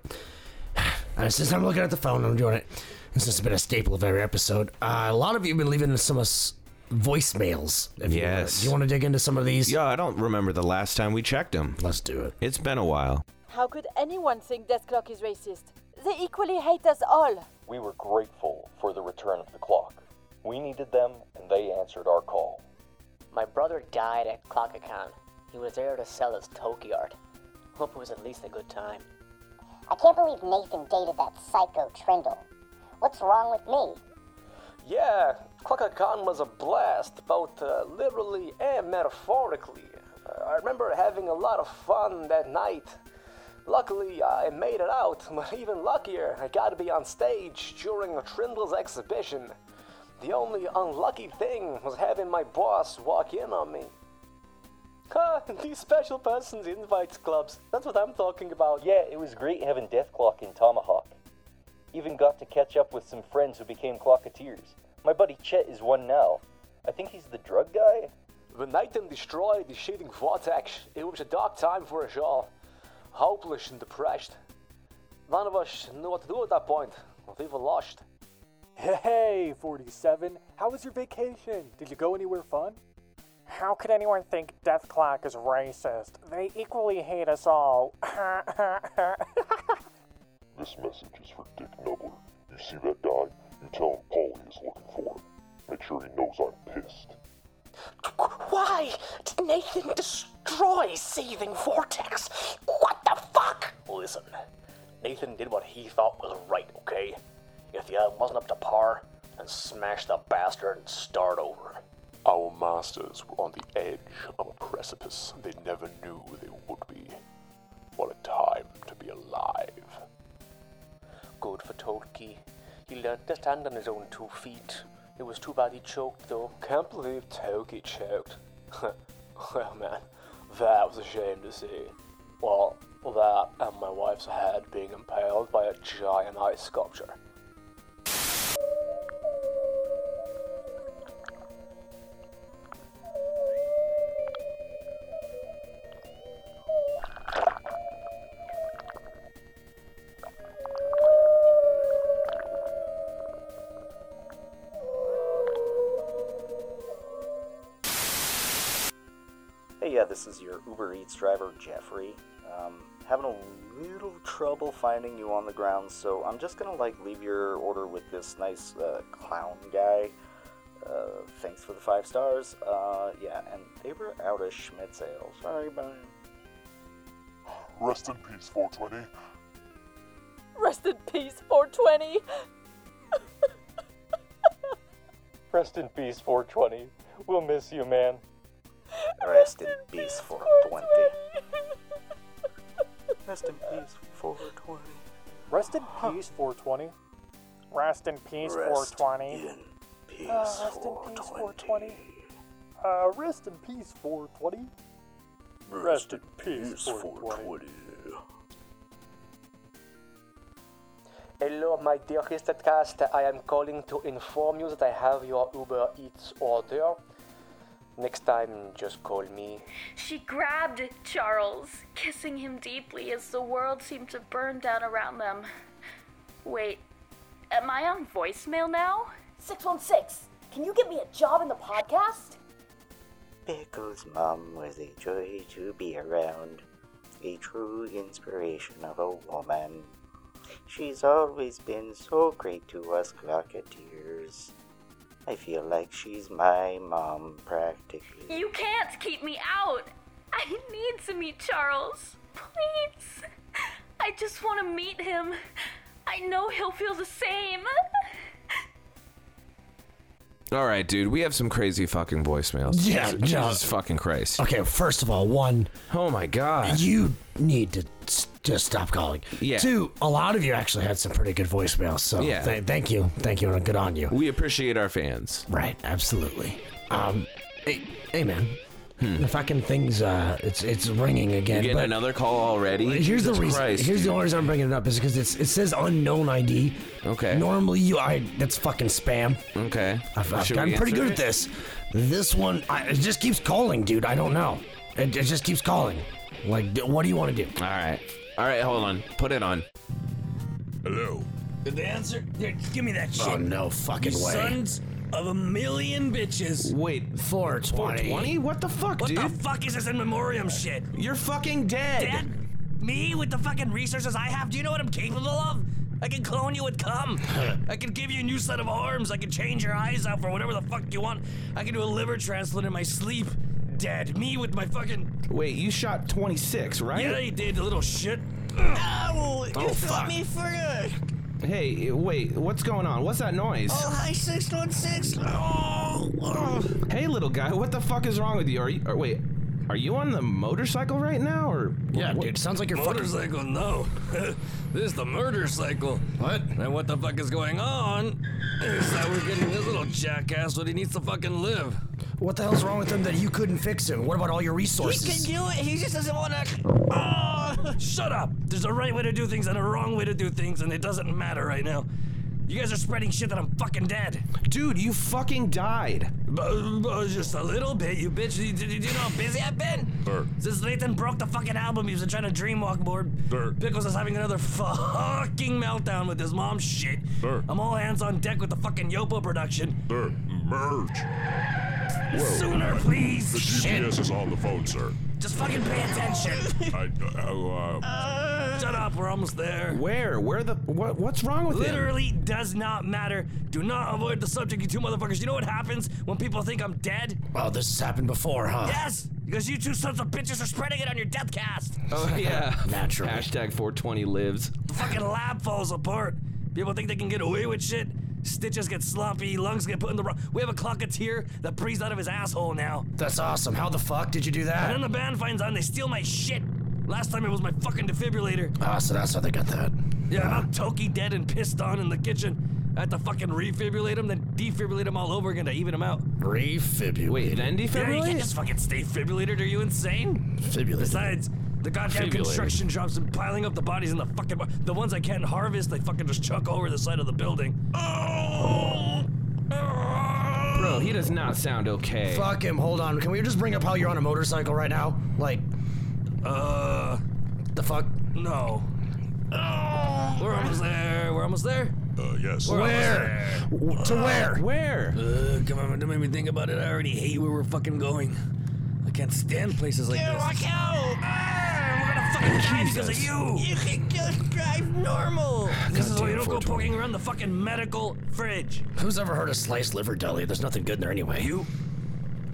[SPEAKER 3] uh, since I'm looking at the phone, I'm doing it. This has been a staple of every episode. Uh, a lot of you have been leaving some of us voicemails. If you wanna-
[SPEAKER 2] Yes.
[SPEAKER 3] do you want to dig into some of these?
[SPEAKER 2] Yeah, I don't remember the last time we checked him.
[SPEAKER 3] Let's do it.
[SPEAKER 2] It's been a while.
[SPEAKER 11] How could anyone think Dethklok is racist? They equally hate us all.
[SPEAKER 12] We were grateful for the return of the clock. We needed them, and they answered our call.
[SPEAKER 13] My brother died at Clockacon. He was there to sell his Toki art. Hope it was at least a good time.
[SPEAKER 14] I can't believe Nathan dated that psycho Trindle. What's wrong with me?
[SPEAKER 12] Yeah, Clockacon was a blast, both uh, literally and metaphorically. Uh, I remember having a lot of fun that night. Luckily, I made it out, but even luckier, I got to be on stage during a Trindle's exhibition. The only unlucky thing was having my boss walk in on me. Huh, these special persons invites clubs. That's what I'm talking about. Yeah, it was great having Dethklok in Tomahawk. Even got to catch up with some friends who became Klokateers. My buddy Chet is one now. I think he's the drug guy. When Nathan destroyed the shooting vortex, it was a dark time for us all. Hopeless and depressed. None of us knew what to do at that point. We were lost.
[SPEAKER 15] Hey, 47. How was your vacation? Did you go anywhere fun?
[SPEAKER 16] How could anyone think Dethklok is racist? They equally hate us all.
[SPEAKER 8] This message is for Dick Knubbler. You see that guy? You tell him Paulie is looking for him. Make sure he knows I'm pissed.
[SPEAKER 17] Why did Nathan destroy Seething Vortex? What the fuck?
[SPEAKER 12] Listen, Nathan did what he thought was right, okay? If the other wasn't up to par, then smash the bastard and start over.
[SPEAKER 8] Our masters were on the edge of a precipice they never knew they would be. What a time to be alive.
[SPEAKER 12] Good for Toki. He learned to stand on his own two feet. It was too bad he choked, though. Can't believe Toki choked. well, man, that was a shame to see. Well, that and my wife's head being impaled by a giant ice sculpture.
[SPEAKER 18] This is your Uber Eats driver, Jeffrey. Um, having a little trouble finding you on the ground, so I'm just gonna like leave your order with this nice uh, clown guy. Uh, thanks for the five stars. Uh, yeah, and they were out of Schmidt sales. Sorry, bye.
[SPEAKER 8] Rest in peace, 420.
[SPEAKER 11] Rest in peace, 420.
[SPEAKER 15] Rest in peace, 420. We'll miss you, man.
[SPEAKER 18] Rest in peace, 420. Rest in peace, 420.
[SPEAKER 16] Rest in peace, 420. Rest in peace,
[SPEAKER 18] Rest
[SPEAKER 16] 420.
[SPEAKER 18] in peace,
[SPEAKER 16] Uh, rest in peace, 420. Uh, rest in peace, 420. Rest in peace, 420.
[SPEAKER 12] Hello, my dear cast. I am calling to inform you that I have your Uber Eats order. Next time, just call me.
[SPEAKER 6] She grabbed Charles, kissing him deeply as the world seemed to burn down around them. Wait, am I on voicemail now?
[SPEAKER 11] 616, can you get me a job in the podcast?
[SPEAKER 18] Pickle's mom was a joy to be around, a true inspiration of a woman. She's always been so great to us Klokateers. I feel like she's my mom practically.
[SPEAKER 6] You can't keep me out! I need to meet Charles. Please! I just want to meet him. I know he'll feel the same.
[SPEAKER 2] All right, dude. We have some crazy fucking voicemails.
[SPEAKER 3] Yeah,
[SPEAKER 2] Jesus
[SPEAKER 3] yeah.
[SPEAKER 2] fucking Christ.
[SPEAKER 3] Okay, first of all, one.
[SPEAKER 2] Oh my god.
[SPEAKER 3] You need to s- just stop calling.
[SPEAKER 2] Yeah.
[SPEAKER 3] Two, a lot of you actually had some pretty good voicemails. So
[SPEAKER 2] Yeah.
[SPEAKER 3] th- thank you, thank you, and good on you.
[SPEAKER 2] We appreciate our fans.
[SPEAKER 3] Right, absolutely. Um, hey, hey man. The fucking thing's uh, it's it's ringing
[SPEAKER 2] You
[SPEAKER 3] again.
[SPEAKER 2] getting
[SPEAKER 3] but
[SPEAKER 2] another call already?
[SPEAKER 3] Here's the reason.
[SPEAKER 2] Christ,
[SPEAKER 3] here's the only reason I'm bringing it up is because it's it says unknown ID.
[SPEAKER 2] Okay.
[SPEAKER 3] Normally, you I that's fucking spam.
[SPEAKER 2] Okay.
[SPEAKER 3] I've, I've gotten pretty good
[SPEAKER 2] it?
[SPEAKER 3] at this. This one, I, it just keeps calling, dude. I don't know. It, it just keeps calling. Like, what do you want to do?
[SPEAKER 2] All right. All right, hold on. Put it on.
[SPEAKER 19] Hello. Did they answer? Here, give me that oh, shit.
[SPEAKER 3] Oh no fucking
[SPEAKER 19] you
[SPEAKER 3] way.
[SPEAKER 19] Sons of a million bitches.
[SPEAKER 2] Wait,
[SPEAKER 3] 420.
[SPEAKER 2] 420? What the fuck,
[SPEAKER 19] what
[SPEAKER 2] dude?
[SPEAKER 19] the fuck is this in memoriam shit?
[SPEAKER 2] You're fucking dead.
[SPEAKER 19] Dead? Me with the fucking resources I have? Do you know what I'm capable of? I can clone you with cum. I can give you a new set of arms. I can change your eyes out for whatever the fuck you want. I can do a liver transplant in my sleep. Dead. Me with my fucking.
[SPEAKER 2] Wait, you shot 26, right?
[SPEAKER 19] Yeah, you did, the little shit.
[SPEAKER 2] Ow!
[SPEAKER 19] You oh, shot me
[SPEAKER 2] for good. Hey, wait, what's going on? What's that noise?
[SPEAKER 19] Oh, hi, 616. Oh, oh.
[SPEAKER 2] Hey, little guy, what the fuck is wrong with you? Are you, or wait, are you on the motorcycle right now, or?
[SPEAKER 3] Yeah,
[SPEAKER 2] what?
[SPEAKER 3] dude. Sounds like you're fucking.
[SPEAKER 19] Motorcycle, no. this is the murder cycle.
[SPEAKER 3] What?
[SPEAKER 19] And what the fuck is going on is that we're getting this little jackass what he needs to fucking live.
[SPEAKER 3] What the hell's wrong with him that you couldn't fix him? What about all your resources?
[SPEAKER 19] He can do it. He just doesn't want to. Oh, ah, shut up. There's a right way to do things and a wrong way to do things, and it doesn't matter right now. You guys are spreading shit that I'm fucking dead.
[SPEAKER 2] Dude, you fucking died.
[SPEAKER 19] But, but just a little bit, you bitch. You, you, you know how busy I've been?
[SPEAKER 20] Sir.
[SPEAKER 19] Since Nathan broke the fucking album he was trying to dreamwalk board,
[SPEAKER 20] Sir.
[SPEAKER 19] Pickles is having another fucking meltdown with his mom's shit.
[SPEAKER 20] Sir.
[SPEAKER 19] I'm all hands on deck with the fucking Yopo production.
[SPEAKER 20] Sir, merge.
[SPEAKER 19] Sooner, please.
[SPEAKER 20] The
[SPEAKER 19] Shit.
[SPEAKER 20] GPS is on the phone, sir.
[SPEAKER 19] Just fucking pay attention.
[SPEAKER 20] I, uh, uh,
[SPEAKER 19] Shut up, we're almost there.
[SPEAKER 2] Where? Where the? What? What's wrong with him?
[SPEAKER 19] Literally does not matter. Do not avoid the subject, you two motherfuckers. You know what happens when people think I'm dead?
[SPEAKER 3] Oh, this has happened before, huh?
[SPEAKER 19] Yes, because you two sons of bitches are spreading it on your Dethkast.
[SPEAKER 2] Oh yeah.
[SPEAKER 3] Naturally.
[SPEAKER 2] Hashtag 420 lives.
[SPEAKER 19] The fucking lab falls apart. People think they can get away with shit. Stitches get sloppy, lungs get put in the wrong. We have a Klokateer that breathes out of his asshole now.
[SPEAKER 3] That's awesome. How the fuck did you do that?
[SPEAKER 19] And then the band finds out and they steal my shit. Last time it was my fucking defibrillator.
[SPEAKER 3] Ah, so that's how they got that.
[SPEAKER 19] Yeah, I'm Toki dead and pissed on in the kitchen. I had to fucking refibrillate him, then defibrillate him all over again to even him out.
[SPEAKER 3] Refibrillate.
[SPEAKER 2] Wait, then
[SPEAKER 19] Yeah, you can't just fucking stay fibrillated. Are you insane?
[SPEAKER 3] Fibrillate.
[SPEAKER 19] Besides, the goddamn construction jobs and piling up the bodies in the fucking bar- the ones I can't harvest, they fucking just chuck over the side of the building.
[SPEAKER 2] Bro, he does not sound okay.
[SPEAKER 3] Fuck him. Hold on. Can we just bring up how you're on a motorcycle right now? Like,
[SPEAKER 19] Uh,
[SPEAKER 3] the fuck?
[SPEAKER 19] no. We're almost there. We're almost there.
[SPEAKER 20] uh, yes.
[SPEAKER 19] We're
[SPEAKER 3] Where?
[SPEAKER 19] almost
[SPEAKER 3] W- to where?
[SPEAKER 2] Where?
[SPEAKER 19] Uh, come on, don't make me think about it. I already hate where we're fucking going. I can't stand places like this.
[SPEAKER 21] Watch out!
[SPEAKER 19] We're gonna fucking die because of you.
[SPEAKER 21] You can just drive normal.
[SPEAKER 19] This is why you don't go poking around the fucking medical fridge.
[SPEAKER 3] Who's ever heard of sliced liver deli? There's nothing good in there anyway.
[SPEAKER 19] You?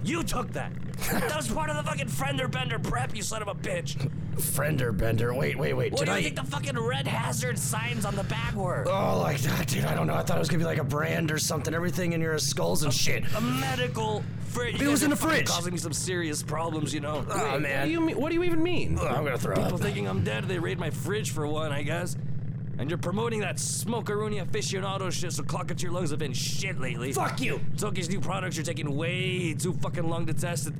[SPEAKER 19] You took that. that was part of the fucking Friender Bender prep, you son of a bitch.
[SPEAKER 3] Friender bender. Wait, wait, wait.
[SPEAKER 19] What
[SPEAKER 3] Did
[SPEAKER 19] do you
[SPEAKER 3] I?
[SPEAKER 19] think the fucking red hazard signs on the bag were?
[SPEAKER 3] Oh, like that, dude. I don't know. I thought it was gonna be like a brand or something. Everything in your skulls and shit.
[SPEAKER 19] A medical fridge.
[SPEAKER 3] It was in the fridge.
[SPEAKER 19] Causing me some serious problems, you know.
[SPEAKER 3] Oh, ah, man.
[SPEAKER 2] What do you mean? What do you even mean?
[SPEAKER 3] Oh, I'm gonna throw
[SPEAKER 19] People
[SPEAKER 3] up.
[SPEAKER 19] thinking I'm dead, they raid my fridge for one, I guess. And you're promoting that smokeroonie aficionado shit, so clock it your lungs have been shit lately.
[SPEAKER 3] Fuck you.
[SPEAKER 19] Toki's new products are taking way too fucking long to test it.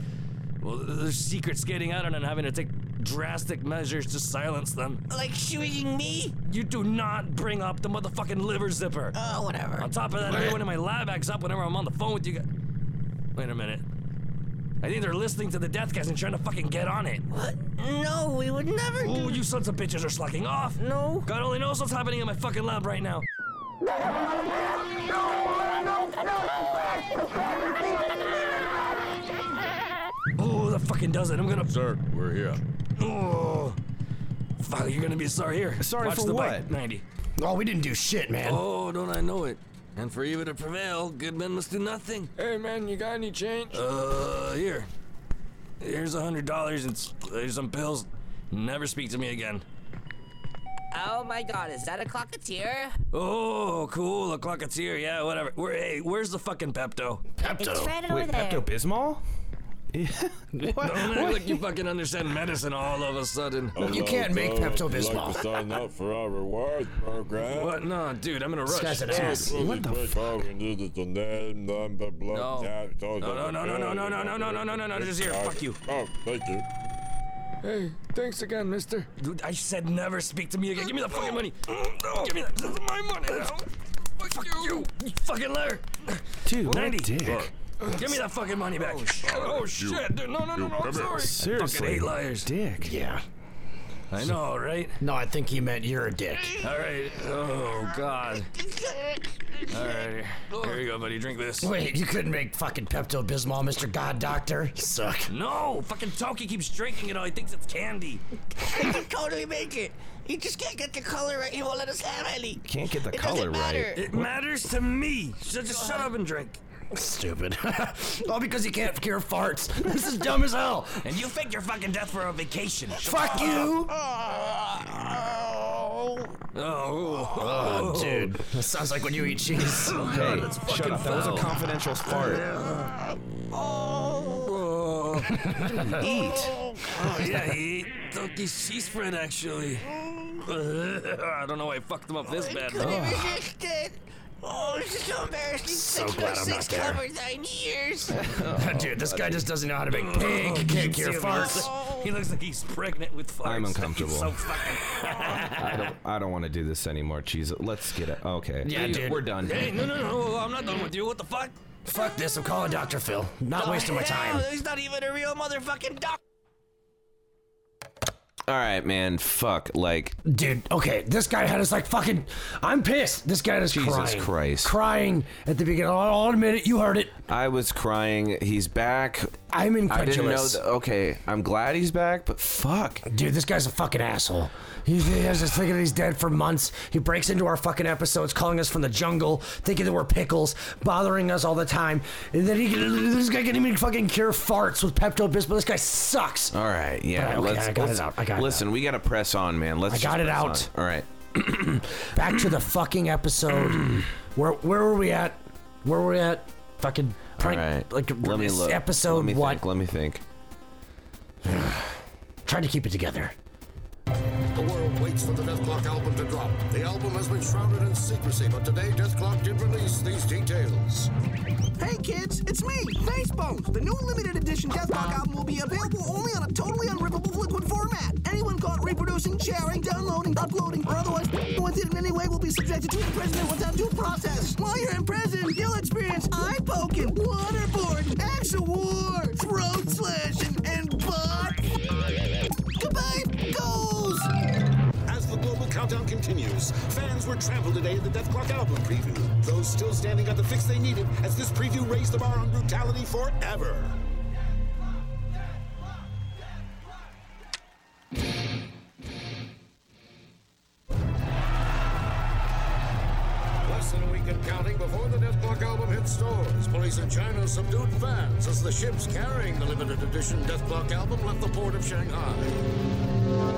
[SPEAKER 19] Well, there's secrets getting out and I'm having to take drastic measures to silence them.
[SPEAKER 21] Like shooting me?
[SPEAKER 19] You do not bring up the motherfucking liver zipper.
[SPEAKER 21] Oh, whatever.
[SPEAKER 19] On top of that, everyone in my lab acts up whenever I'm on the phone with you guys. Wait a minute. I think they're listening to the Dethkast and trying to fucking get on it.
[SPEAKER 21] What? No, we would never
[SPEAKER 19] Ooh,
[SPEAKER 21] do.
[SPEAKER 19] you sons of bitches are slacking off.
[SPEAKER 21] No.
[SPEAKER 19] God only knows what's happening in my fucking lab right now. No. Oh, that fucking does it. I'm gonna.
[SPEAKER 20] Sir, we're here.
[SPEAKER 19] Oh. Fuck, you're gonna be sorry here.
[SPEAKER 2] Sorry
[SPEAKER 19] Watch
[SPEAKER 2] for
[SPEAKER 19] the
[SPEAKER 2] what?
[SPEAKER 19] bike, 90.
[SPEAKER 3] Oh, we didn't do shit, man.
[SPEAKER 19] Oh, don't I know it? And for evil to prevail, good men must do nothing.
[SPEAKER 22] Hey man, you got any change?
[SPEAKER 19] Uh, here. Here's a hundred dollars and s- some pills. Never speak to me again.
[SPEAKER 21] Oh my god, is that a Klokateer?
[SPEAKER 19] Oh, cool, a Klokateer. Yeah, whatever. Where, hey, where's the fucking Pepto?
[SPEAKER 3] Pepto.
[SPEAKER 21] It's right over
[SPEAKER 2] Wait,
[SPEAKER 21] there.
[SPEAKER 2] Pepto Bismol? What?
[SPEAKER 19] Don't like you fucking understand medicine all of a sudden.
[SPEAKER 3] You can't make Pepto
[SPEAKER 20] Would you like sign up for our rewards program?
[SPEAKER 19] What? No, dude, I'm in a rush.
[SPEAKER 3] guy's an ass.
[SPEAKER 2] What the
[SPEAKER 20] fuck? No.
[SPEAKER 19] No. No, no, no, no, no, no, no, no, no, no, no, no, no, just here. Fuck you.
[SPEAKER 20] Oh, thank you.
[SPEAKER 22] Hey, thanks again, mister.
[SPEAKER 19] Dude, I said never speak to me again. Give me the fucking money. Give me that. This is my money now. Fuck you. You fucking liar.
[SPEAKER 2] Dude,
[SPEAKER 19] Ninety.
[SPEAKER 2] that dick.
[SPEAKER 19] Give me that fucking money back. Oh, shit. Oh, dude, no, no, no, no, I'm sorry.
[SPEAKER 2] Seriously.
[SPEAKER 19] Fucking hate liars.
[SPEAKER 2] Dick.
[SPEAKER 3] Yeah.
[SPEAKER 19] I know, right?
[SPEAKER 3] No, I think he meant you're a dick.
[SPEAKER 19] All right. Oh, God. All right. Here you go, buddy. Drink this.
[SPEAKER 3] Wait, you couldn't make fucking Pepto Bismol, Mr. God Doctor? You suck.
[SPEAKER 19] No, fucking Toki keeps drinking it all. He thinks it's candy.
[SPEAKER 21] I can totally make it. He just can't get the color right. He won't let us have any.
[SPEAKER 2] Can't get the
[SPEAKER 21] It
[SPEAKER 2] color
[SPEAKER 21] doesn't matter.
[SPEAKER 2] right.
[SPEAKER 19] It matters to me. So just shut up and drink.
[SPEAKER 3] Stupid. All because you can't cure farts. This is dumb as hell.
[SPEAKER 19] And you faked your fucking death for a vacation.
[SPEAKER 3] Fuck you.
[SPEAKER 19] Oh,
[SPEAKER 3] Oh, dude. That sounds like when you eat cheese.
[SPEAKER 2] Oh, hey, shut up. That was a
[SPEAKER 19] foul.
[SPEAKER 2] confidential fart.
[SPEAKER 19] Oh.
[SPEAKER 2] Eat.
[SPEAKER 19] Oh, yeah, he ate Toki's cheese spread, actually. I don't know why I fucked him up this bad.
[SPEAKER 21] Couldn't
[SPEAKER 19] though.
[SPEAKER 21] Resist it. Oh, this is so embarrassing.
[SPEAKER 3] So
[SPEAKER 21] Six
[SPEAKER 3] glad I'm
[SPEAKER 21] six
[SPEAKER 3] not there.
[SPEAKER 21] covered nine years.
[SPEAKER 3] Oh, dude, this guy just doesn't know how to make
[SPEAKER 19] Oh,
[SPEAKER 3] pig can't cure farts.
[SPEAKER 19] He looks like he's pregnant with farts.
[SPEAKER 2] I'm uncomfortable.
[SPEAKER 19] He's so fucking.
[SPEAKER 2] I don't. I don't want to do this anymore. Cheese. Let's get it. Okay.
[SPEAKER 3] Yeah,
[SPEAKER 2] We-
[SPEAKER 3] dude.
[SPEAKER 2] We're done.
[SPEAKER 19] hey, no, no, no! I'm not done with you. What the fuck?
[SPEAKER 3] Fuck this, I'm calling Dr. Phil. Not wasting my time.
[SPEAKER 21] He's not even a real motherfucking doc.
[SPEAKER 2] All right, man. Fuck. Like,
[SPEAKER 3] Dude, okay, this guy had us like fucking. I'm pissed. This guy is
[SPEAKER 2] Jesus
[SPEAKER 3] crying.
[SPEAKER 2] Jesus Christ.
[SPEAKER 3] Crying at the beginning. I'll, I'll admit it. You heard it.
[SPEAKER 2] I was crying. He's back.
[SPEAKER 3] I'm
[SPEAKER 2] I didn't know
[SPEAKER 3] incredulous.
[SPEAKER 2] Okay, I'm glad he's back, but fuck.
[SPEAKER 3] Dude, this guy's a fucking asshole. He, he has us thinking that he's dead for months. He breaks into our fucking episodes, calling us from the jungle, thinking that we're pickles, bothering us all the time. And then he, this guy can even fucking cure farts with Pepto Bismol. This guy sucks.
[SPEAKER 2] All right, yeah.
[SPEAKER 3] Okay,
[SPEAKER 2] let's,
[SPEAKER 3] I got it
[SPEAKER 2] let's-
[SPEAKER 3] out. I got it
[SPEAKER 2] listen, we got to press on, man. Let's.
[SPEAKER 3] I got it out.
[SPEAKER 2] on. All right.
[SPEAKER 3] Back to the fucking episode. where where were we at? Where were we at? Fucking prank.
[SPEAKER 2] All right.
[SPEAKER 3] Like
[SPEAKER 2] Let me look.
[SPEAKER 3] episode
[SPEAKER 2] Let me
[SPEAKER 3] what?
[SPEAKER 2] Think, let me think.
[SPEAKER 3] Trying to keep it together.
[SPEAKER 23] The world waits for the Dethklok album to drop. Has been shrouded in secrecy, but today Death did release these details.
[SPEAKER 24] Hey kids, it's me, Facebones. The new limited edition Dethklok album will be available only on a totally unrippable liquid format. Anyone caught reproducing, sharing, downloading, uploading, or otherwise with it in any way will be subjected to imprisonment without due process. While you're in prison, you'll experience eye poking, waterboarding, actual war, throat slashing, and butt. Goodbye, goals.
[SPEAKER 23] Countdown continues, fans were trampled today in the Dethklok album preview. Those still standing got the fix they needed as this preview raised the bar on brutality forever. Less than a week and counting before the Dethklok album hits stores. Police in China subdued fans as the ships carrying the limited edition Dethklok album left the port of Shanghai.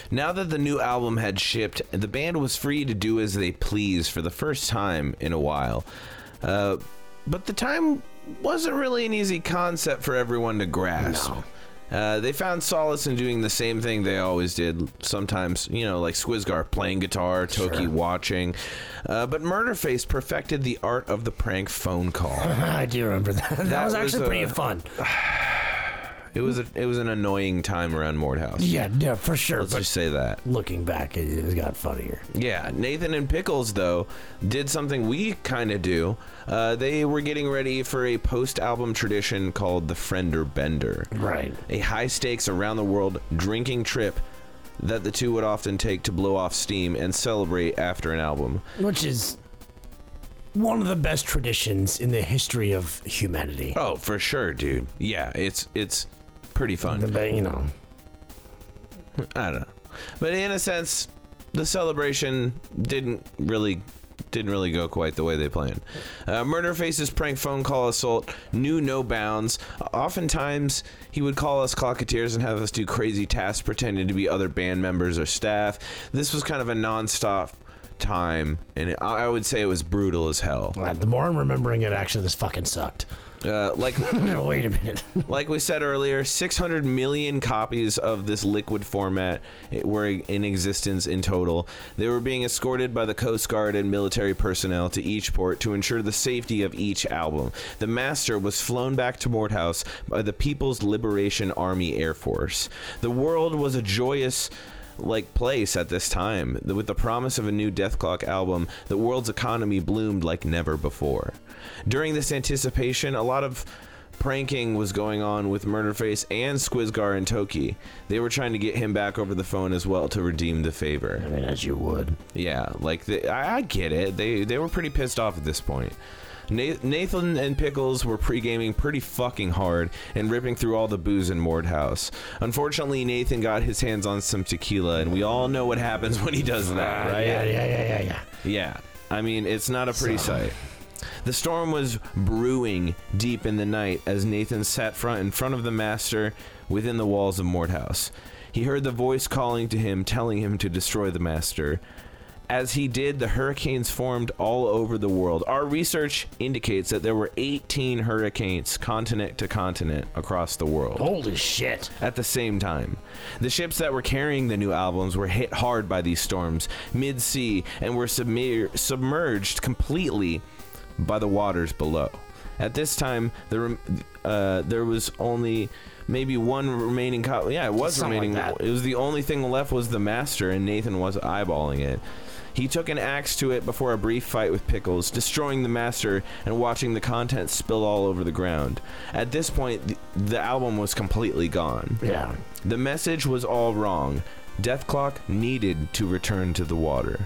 [SPEAKER 2] Now that the new album had shipped, the band was free to do as they pleased for the first time in a while. Uh, but the time wasn't really an easy concept for everyone to grasp. Uh, they found solace in doing the same thing they always did. Sometimes, you know, like Skwisgaar playing guitar, Toki watching. Uh, but Murderface perfected the art of the prank phone call.
[SPEAKER 3] I do remember that. That,
[SPEAKER 2] That
[SPEAKER 3] was
[SPEAKER 2] was
[SPEAKER 3] actually pretty
[SPEAKER 2] a-
[SPEAKER 3] fun.
[SPEAKER 2] It was a, it was an annoying time around Mordhaus.
[SPEAKER 3] Yeah, yeah, for sure.
[SPEAKER 2] Let's
[SPEAKER 3] but
[SPEAKER 2] just say that.
[SPEAKER 3] looking back, it, it got funnier.
[SPEAKER 2] Yeah, Nathan and Pickles though did something we kind of do. Uh, they were getting ready for a post-album tradition called the Friender Bender.
[SPEAKER 3] Right.
[SPEAKER 2] A high-stakes around the world drinking trip that the two would often take to blow off steam and celebrate after an album.
[SPEAKER 3] Which is one of the best traditions in the history of humanity.
[SPEAKER 2] Oh, for sure, dude. Yeah, it's it's pretty fun.
[SPEAKER 3] But, you know.
[SPEAKER 2] I don't know. But in a sense, the celebration didn't really didn't really go quite the way they planned. Uh, Murderface's prank phone call assault knew no bounds. Oftentimes, he would call us Klokateers and have us do crazy tasks pretending to be other band members or staff. This was kind of a nonstop time, and it, I I would say it was brutal as hell.
[SPEAKER 3] The more I'm remembering it, actually, this fucking sucked.
[SPEAKER 2] Uh, like,
[SPEAKER 3] wait a minute.
[SPEAKER 2] like we said earlier, 600 million copies of this liquid format were in existence in total. They were being escorted by the Coast Guard and military personnel to each port to ensure the safety of each album. The master was flown back to Mordhaus by the People's Liberation Army Air Force. The world was a joyous like place at this time. With the promise of a new Dethklok album, the world's economy bloomed like never before. During this anticipation, a lot of pranking was going on with Murderface and Skwisgaar and Toki. They were trying to get him back over the phone as well to redeem the favor. I
[SPEAKER 3] mean, as you would.
[SPEAKER 2] Yeah, like the, I, I get it. They they were pretty pissed off at this point. Na- Nathan and Pickles were pre-gaming pretty fucking hard and ripping through all the booze in Mordhaus. Unfortunately, Nathan got his hands on some tequila, and we all know what happens when he does that, ah, right?
[SPEAKER 3] Yeah, yeah, yeah, yeah, yeah.
[SPEAKER 2] Yeah. I mean, it's not a pretty
[SPEAKER 3] So-
[SPEAKER 2] sight. The storm was brewing deep in the night as Nathan sat front in front of the master within the walls of Mordhaus. He heard the voice calling to him, telling him to destroy the master. As he did, the hurricanes formed all over the world. Our research indicates that there were 18 hurricanes, continent to continent, across the world.
[SPEAKER 3] Holy shit.
[SPEAKER 2] At the same time. The ships that were carrying the new albums were hit hard by these storms, mid sea, and were submer- submerged completely by the waters below. At this time, the uh, there was only maybe one remaining copy. Yeah, it was
[SPEAKER 3] Something like
[SPEAKER 2] remaining.
[SPEAKER 3] that.
[SPEAKER 2] It was the only thing left was the master, and Nathan was eyeballing it. He took an axe to it before a brief fight with Pickles, destroying the master and watching the contents spill all over the ground. At this point, the, the album was completely gone.
[SPEAKER 3] Yeah.
[SPEAKER 2] The message was all wrong. Dethklok needed to return to the water.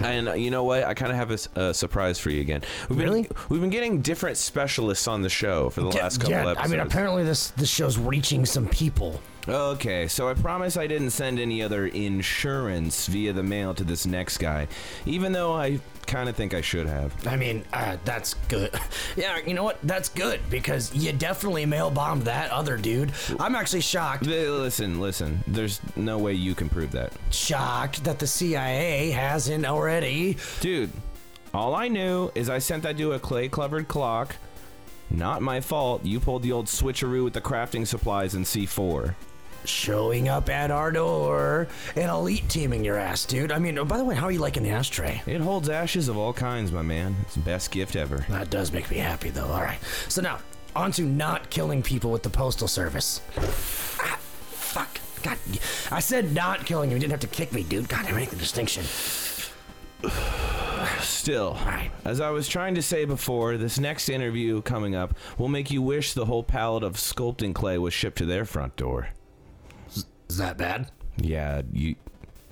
[SPEAKER 2] And uh, you know what? I kind of have a s- a, surprise for you again. We've been,
[SPEAKER 3] Really?
[SPEAKER 2] We've been getting different specialists on the show for the
[SPEAKER 3] Yeah,
[SPEAKER 2] last couple
[SPEAKER 3] yeah,
[SPEAKER 2] episodes.
[SPEAKER 3] I mean, apparently this this show's reaching some people.
[SPEAKER 2] Okay, so I promise I didn't send any other insurance via the mail to this next guy, even though I kind of think I should have.
[SPEAKER 3] I mean, uh, that's good. Yeah, you know what? That's good because you definitely mail bombed that other dude. I'm actually shocked.
[SPEAKER 2] Listen, listen. There's no way you can prove that.
[SPEAKER 3] Shocked that the CIA hasn't already.
[SPEAKER 2] Dude, all I knew is I sent that to a clay covered clock. Not my fault. You pulled the old switcheroo with the crafting supplies in C4.
[SPEAKER 3] Showing up at our door and elite teaming your ass, dude. I mean, oh, by the way, how are you liking the ashtray?
[SPEAKER 2] It holds ashes of all kinds, my man. It's the best gift ever.
[SPEAKER 3] That does make me happy, though. All right. So now, on to not killing people with the postal service. Ah, fuck. God, I said not killing you. You didn't have to kick me, dude. God, I make the distinction.
[SPEAKER 2] Still, as I was trying to say before, this next interview coming up will make you wish the whole pallet of sculpting clay was shipped to their front door.
[SPEAKER 3] Is that bad?
[SPEAKER 2] Yeah, you,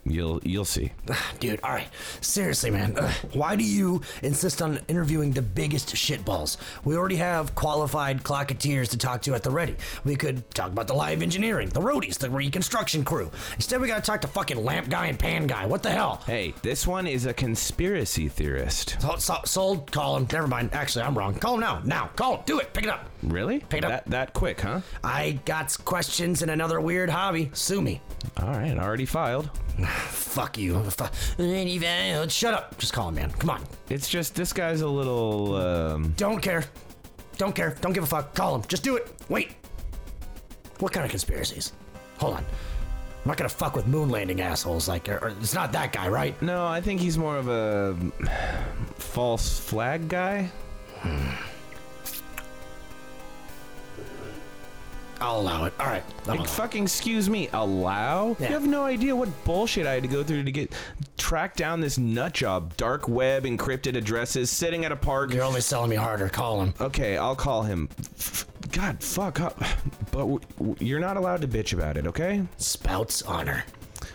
[SPEAKER 2] you'll you'll see.
[SPEAKER 3] Dude, all right. Seriously, man. Ugh. Why do you insist on interviewing the biggest shitballs? We already have qualified Klokateers to talk to at the ready. We could talk about the live engineering, the roadies, the reconstruction crew. Instead, we gotta talk to fucking lamp guy and pan guy. What the hell?
[SPEAKER 2] Hey, this one is a conspiracy theorist.
[SPEAKER 3] So, so, sold. Call him. Never mind. Actually, I'm wrong. Call him now. Now. Call him. Do it. Pick it up.
[SPEAKER 2] Really?
[SPEAKER 3] Pick it up.
[SPEAKER 2] That that quick, huh?
[SPEAKER 3] I got questions and another weird hobby. Sue me.
[SPEAKER 2] All right, already filed.
[SPEAKER 3] Fuck you. Fu- Shut up. Just call him, man. Come on.
[SPEAKER 2] It's just this guy's a little. Um,
[SPEAKER 3] Don't care. Don't care. Don't give a fuck. Call him. Just do it. Wait. What kind of conspiracies? Hold on. I'm not gonna fuck with moon landing assholes. Like, or, or- it's not that guy, right?
[SPEAKER 2] no, I think he's more of a false flag guy.
[SPEAKER 3] I'll allow it. All right.
[SPEAKER 2] Like, fucking excuse me, allow?
[SPEAKER 3] Yeah.
[SPEAKER 2] You have no idea what bullshit I had to go through to get track down this nut job. Dark web encrypted addresses, sitting at a park.
[SPEAKER 3] You're only selling me harder. Call him.
[SPEAKER 2] Okay, I'll call him. God, fuck up. But w- w- you're not allowed to bitch about it, okay?
[SPEAKER 3] Spouts honor.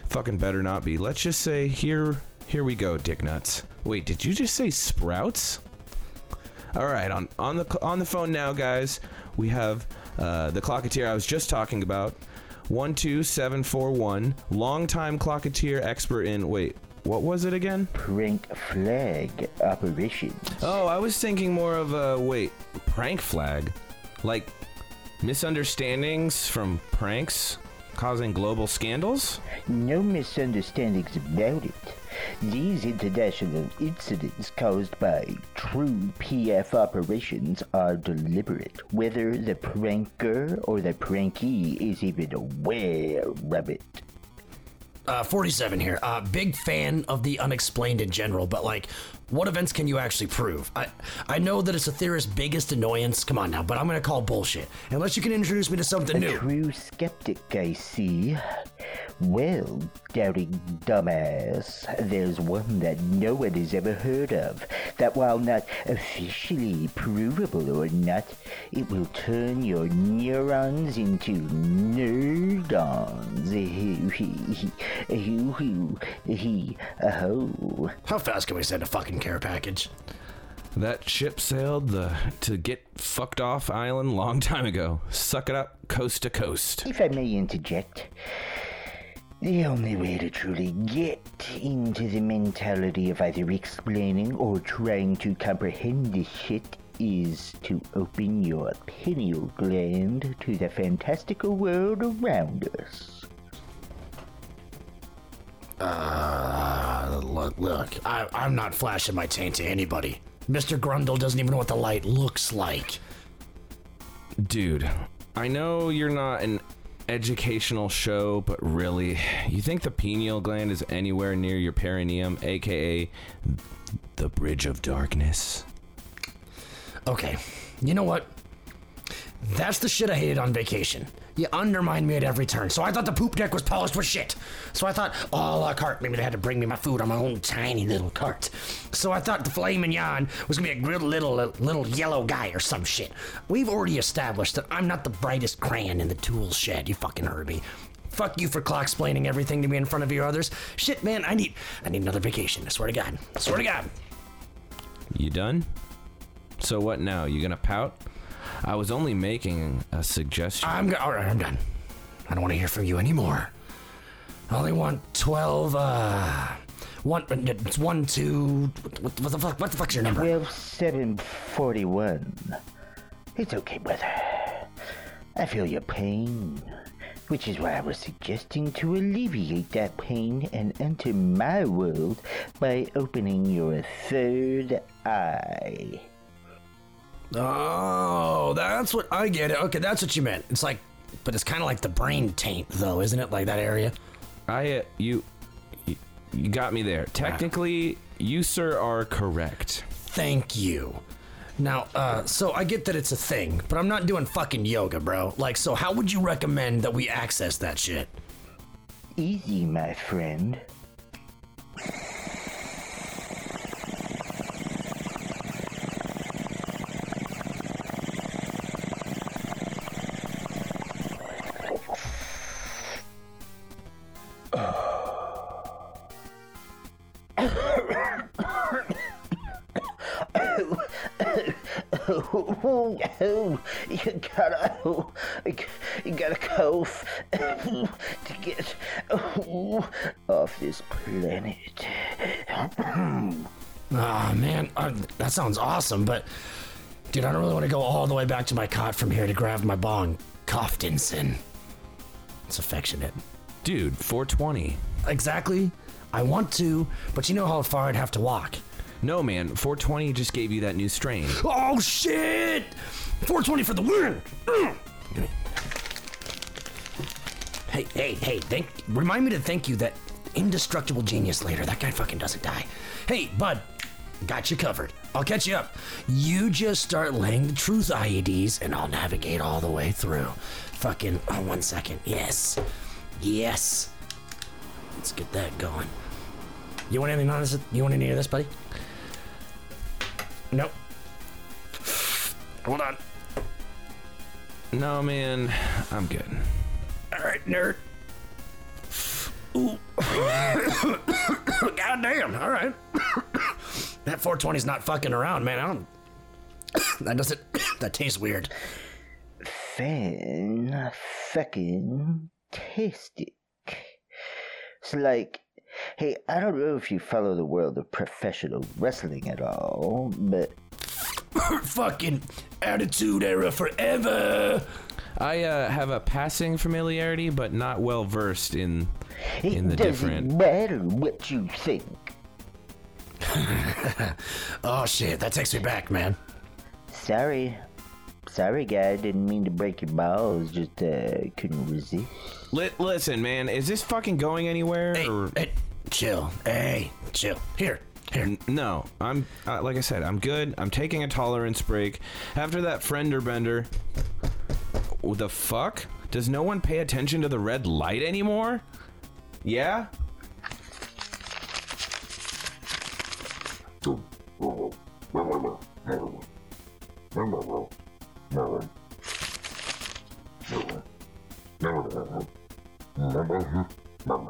[SPEAKER 2] Fucking better not be. Let's just say here, here we go, dick nuts. Wait, did you just say sprouts? All right, on on the on the phone now, guys. We have uh, the Klokateer I was just talking about. One two seven four one. Longtime Klokateer expert in wait. What was it again?
[SPEAKER 25] Prank flag operation.
[SPEAKER 2] Oh, I was thinking more of a wait, prank flag, like misunderstandings from pranks causing global scandals.
[SPEAKER 25] No misunderstandings about it. These international incidents caused by true PF operations are deliberate, whether the pranker or the prankee is even aware of it.
[SPEAKER 3] Uh, 47 here. Uh, big fan of the unexplained in general, but like, what events can you actually prove? I I know that it's a theorist's biggest annoyance. Come on now, but I'm gonna call bullshit unless you can introduce me to something
[SPEAKER 25] A
[SPEAKER 3] new.
[SPEAKER 25] true skeptic, I see. Well, doubting dumbass, there's one that no one has ever heard of. That while not officially provable or not, it will turn your neurons into nerdons.
[SPEAKER 3] How fast can we send a fucking care package?
[SPEAKER 2] That ship sailed the to get fucked off island long time ago. Suck it up, coast to coast.
[SPEAKER 25] If I may interject, the only way to truly get into the mentality of either explaining or trying to comprehend this shit is to open your pineal gland to the fantastical world around us.
[SPEAKER 3] Uh, look, look I, I'm not flashing my taint to anybody. Mr. Grundle doesn't even know what the light looks like.
[SPEAKER 2] Dude, I know you're not an educational show, but really, you think the pineal gland is anywhere near your perineum, aka the bridge of darkness?
[SPEAKER 3] Okay, you know what? That's the shit I hated on vacation. You undermined me at every turn, so I thought the poop deck was polished with shit. So I thought, oh, a la carte, maybe they had to bring me my food on my own tiny little cart. So I thought the filet mignon was gonna be a grilled little uh, little yellow guy or some shit. We've already established that I'm not the brightest crayon in the tool shed. You fucking heard me. fuck you for clock explaining everything to me in front of your others. Shit, man, I need I need another vacation. I swear to God. I swear to God.
[SPEAKER 2] You done? So what now? You gonna pout? I was only making a suggestion.
[SPEAKER 3] I'm go- all right. I'm done. I don't want to hear from you anymore. I only want twelve. Uh, one. It's one, two. What, what the fuck? What the fuck's your number?
[SPEAKER 25] Twelve seven forty one. It's okay, brother. I feel your pain, which is why I was suggesting to alleviate that pain and enter my world by opening your third eye.
[SPEAKER 3] Oh, that's what I get it. Okay, that's what you meant. It's like, but it's kind of like the brain taint, though, isn't it? Like that area.
[SPEAKER 2] I uh, you, you you got me there. Technically, you sir are correct.
[SPEAKER 3] Thank you. Now, uh, so I get that it's a thing, but I'm not doing fucking yoga, bro. Like, so how would you recommend that we access that shit?
[SPEAKER 25] Easy, my friend. Oh, oh, you gotta, oh, you gotta cough to get oh, off this planet.
[SPEAKER 3] Ah, man, uh, that sounds awesome, but dude, I don't really want to go all the way back to my cot from here to grab my bong. Coftinson. It's affectionate.
[SPEAKER 2] Dude, 420.
[SPEAKER 3] Exactly. I want to, but you know how far I'd have to walk.
[SPEAKER 2] No, man. 420 just gave you that new strain.
[SPEAKER 3] Oh shit! 420 for the win. Hey, hey, hey! Thank. Remind me to thank you that indestructible genius later. That guy fucking doesn't die. Hey, bud, got you covered. I'll catch you up. You just start laying the truth IEDs, and I'll navigate all the way through. Fucking. Oh, one second. Yes, yes. Let's get that going. You want anything on this? You want any of this, buddy? Nope. Hold on.
[SPEAKER 2] No, man. I'm good.
[SPEAKER 3] All right, nerd. Ooh. God damn. All right. that 420's not fucking around, man. I don't. that doesn't. that tastes weird.
[SPEAKER 25] Fan fucking tastic. It's like, hey, I don't know if you follow the world of professional wrestling at all, but
[SPEAKER 3] fucking attitude era forever.
[SPEAKER 2] I uh, have a passing familiarity, but not well versed in
[SPEAKER 25] it
[SPEAKER 2] in the
[SPEAKER 25] doesn't
[SPEAKER 2] different.
[SPEAKER 25] matter what you think.
[SPEAKER 3] oh shit, that takes me back, man.
[SPEAKER 25] Sorry. Sorry, guy. Didn't mean to break your balls. Just uh, couldn't resist.
[SPEAKER 2] Li- listen, man. Is this fucking going anywhere?
[SPEAKER 3] Hey,
[SPEAKER 2] or...
[SPEAKER 3] hey, chill. Hey, chill. Here, here.
[SPEAKER 2] No, I'm uh, like I said, I'm good. I'm taking a tolerance break after that friender bender. What the fuck? Does no one pay attention to the red light anymore? Yeah.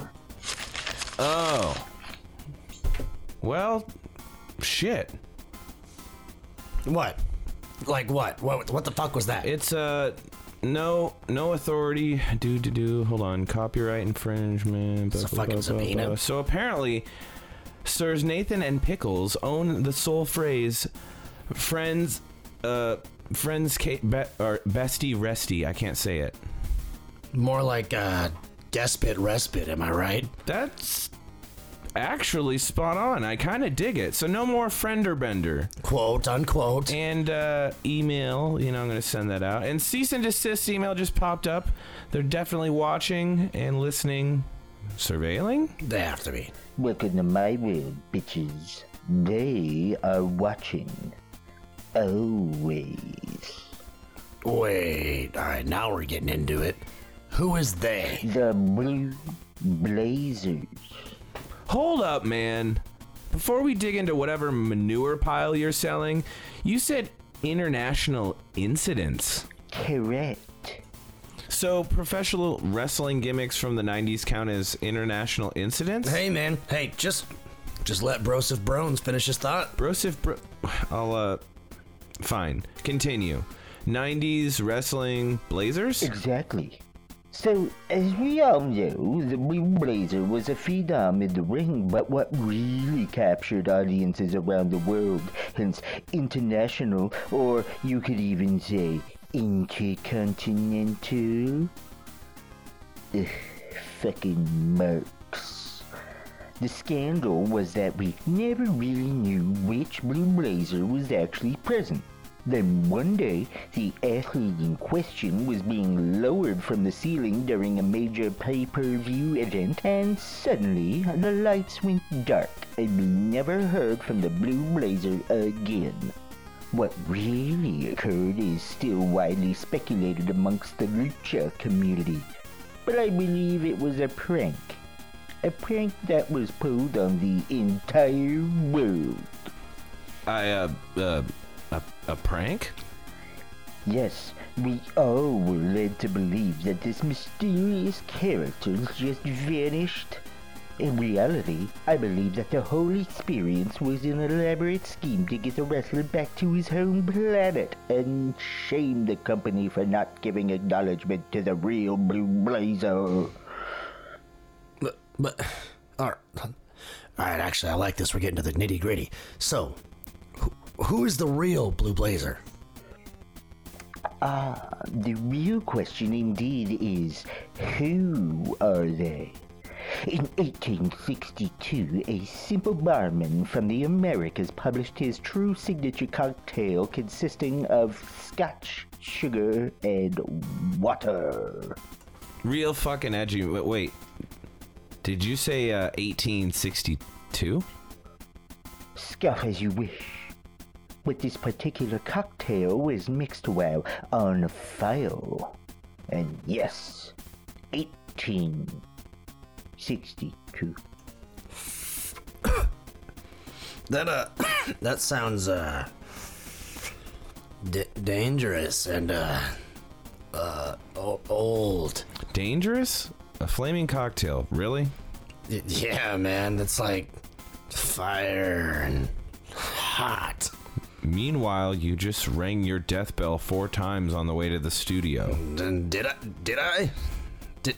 [SPEAKER 2] Oh. Well, shit.
[SPEAKER 3] What? Like what? What? What the fuck was that?
[SPEAKER 2] It's uh no no authority do do do hold on copyright infringement
[SPEAKER 3] It's a fucking subpoena.
[SPEAKER 2] so apparently sirs nathan and pickles own the sole phrase friends uh friends Kate be, or bestie resty i can't say it
[SPEAKER 3] More like uh, despot respite. Am I right?
[SPEAKER 2] that's actually spot on i kind of dig it so no more friender bender
[SPEAKER 3] Quote unquote.
[SPEAKER 2] and uh, email. You know, I'm going to send that out. And cease and desist email just popped up. They're definitely watching and listening, surveilling.
[SPEAKER 3] They have to be.
[SPEAKER 25] Welcome to my world, bitches. They are watching. Always.
[SPEAKER 3] Wait. All right, now we're getting into it. Who is they?
[SPEAKER 25] The Blue Blazers.
[SPEAKER 2] Hold up, man. Before we dig into whatever manure pile you're selling, you said international incidents.
[SPEAKER 25] Correct.
[SPEAKER 2] So, professional wrestling gimmicks from the 90s count as international incidents?
[SPEAKER 3] Hey, man. Hey, just just let Broseph Brones finish his thought.
[SPEAKER 2] Broseph Bro. I'll, uh. Fine. Continue. 90s wrestling blazers?
[SPEAKER 25] Exactly. So, as we all know, the Blue Blazer was a phenom in the ring, but what really captured audiences around the world, hence international, or you could even say intercontinental? Ugh, fucking marks. The scandal was that we never really knew which Blue Blazer was actually present. Then one day, the athlete in question was being lowered from the ceiling during a major pay per view event, and suddenly the lights went dark, and we never heard from the Blue Blazer again. What really occurred is still widely speculated amongst the lucha community, but I believe it was a prank. A prank that was pulled on the entire world.
[SPEAKER 2] I, uh, uh, a, a prank?
[SPEAKER 25] Yes, we all were led to believe that this mysterious character just vanished. In reality, I believe that the whole experience was an elaborate scheme to get the wrestler back to his home planet and shame the company for not giving acknowledgement to the real Blue Blazer.
[SPEAKER 3] But, but, all right, all right. Actually, I like this. We're getting to the nitty gritty. So, who, who is the real Blue Blazer?
[SPEAKER 25] Ah, the real question indeed is who are they? In 1862, a simple barman from the Americas published his true signature cocktail consisting of scotch, sugar, and water.
[SPEAKER 2] Real fucking edgy. Wait, wait. Did you say uh, 1862?
[SPEAKER 25] Scoff as you wish. But this particular cocktail is mixed well on file. And yes, 1862.
[SPEAKER 3] That uh, that sounds uh, d- dangerous and uh, uh, o- old.
[SPEAKER 2] Dangerous? A flaming cocktail, really?
[SPEAKER 3] Y- Yeah, man, that's like fire and hot.
[SPEAKER 2] Meanwhile, you just rang your death bell four times on the way to the studio.
[SPEAKER 3] Did I? Did I? Did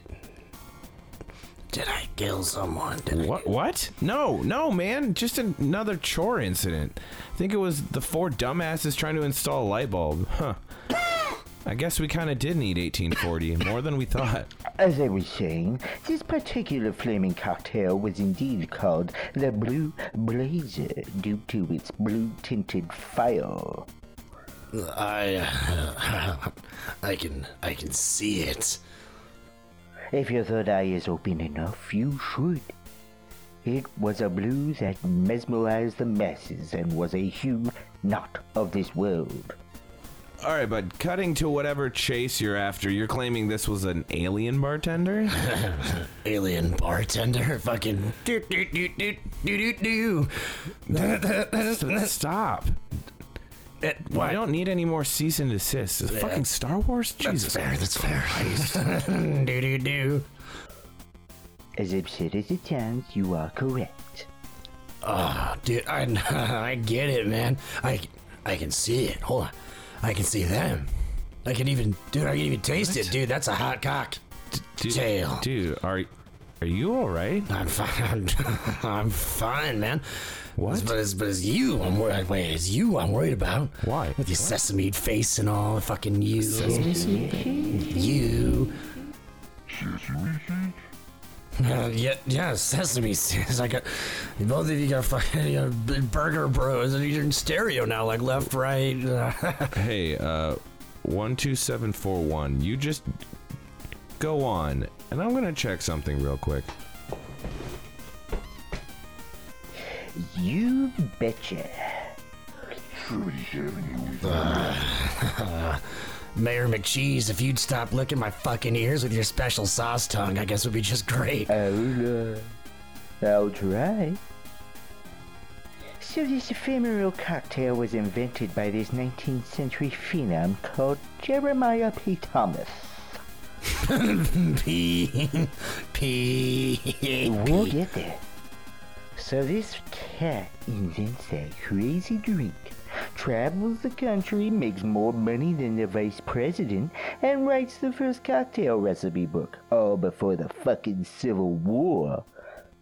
[SPEAKER 3] did I kill someone? Did
[SPEAKER 2] What? What? No, no, man. Just another chore incident. I think it was the four dumbasses trying to install a light bulb. Huh. I guess we kind of did need 1840, more than we thought.
[SPEAKER 25] As I was saying, this particular flaming cocktail was indeed called the Blue Blazer due to its blue tinted fire.
[SPEAKER 3] I uh, I can I can see it.
[SPEAKER 25] If your third eye is open enough, you should. It was a blue that mesmerized the masses and was a hue not of this world.
[SPEAKER 2] All right, but cutting to whatever chase you're after, you're claiming this was an alien bartender?
[SPEAKER 3] Alien bartender, fucking do do do do do do do.
[SPEAKER 2] Stop. I don't need any more cease and desist. It's fucking Star Wars? Jesus.
[SPEAKER 3] fair, that's fair. do do do.
[SPEAKER 25] As absurd as it sounds, you are correct.
[SPEAKER 3] Ah, dude, I I get it, man. I I can see it. Hold on, I can see them. I can even, dude. I can even taste it, dude. That's a hot cock tail.
[SPEAKER 2] Dude, are are you all right?
[SPEAKER 3] I'm fine. I'm fine, man.
[SPEAKER 2] What?
[SPEAKER 3] But it's, but it's you. I'm worried. Wait, it's you. I'm worried about.
[SPEAKER 2] Why?
[SPEAKER 3] With your sesame face and all, the fucking you.
[SPEAKER 25] Sesame seed?
[SPEAKER 3] You. Uh, yeah, yeah, sesame seeds. I got both of you got fucking you know, burger bros, and you're in stereo now, like left, right.
[SPEAKER 2] Hey, uh, 12741, you just go on, and I'm gonna check something real quick.
[SPEAKER 25] You betcha.
[SPEAKER 3] Mayor McCheese, if you'd stop licking my fucking ears with your special sauce tongue, I guess it would be just great.
[SPEAKER 25] Oh, uh, I'll try. So this ephemeral cocktail was invented by this 19th century phenom called Jeremiah P. Thomas.
[SPEAKER 3] P. P.
[SPEAKER 25] We'll get there. So this cat invents that crazy drink, travels the country, makes more money than the vice president, and writes the first cocktail recipe book, all before the fucking Civil War.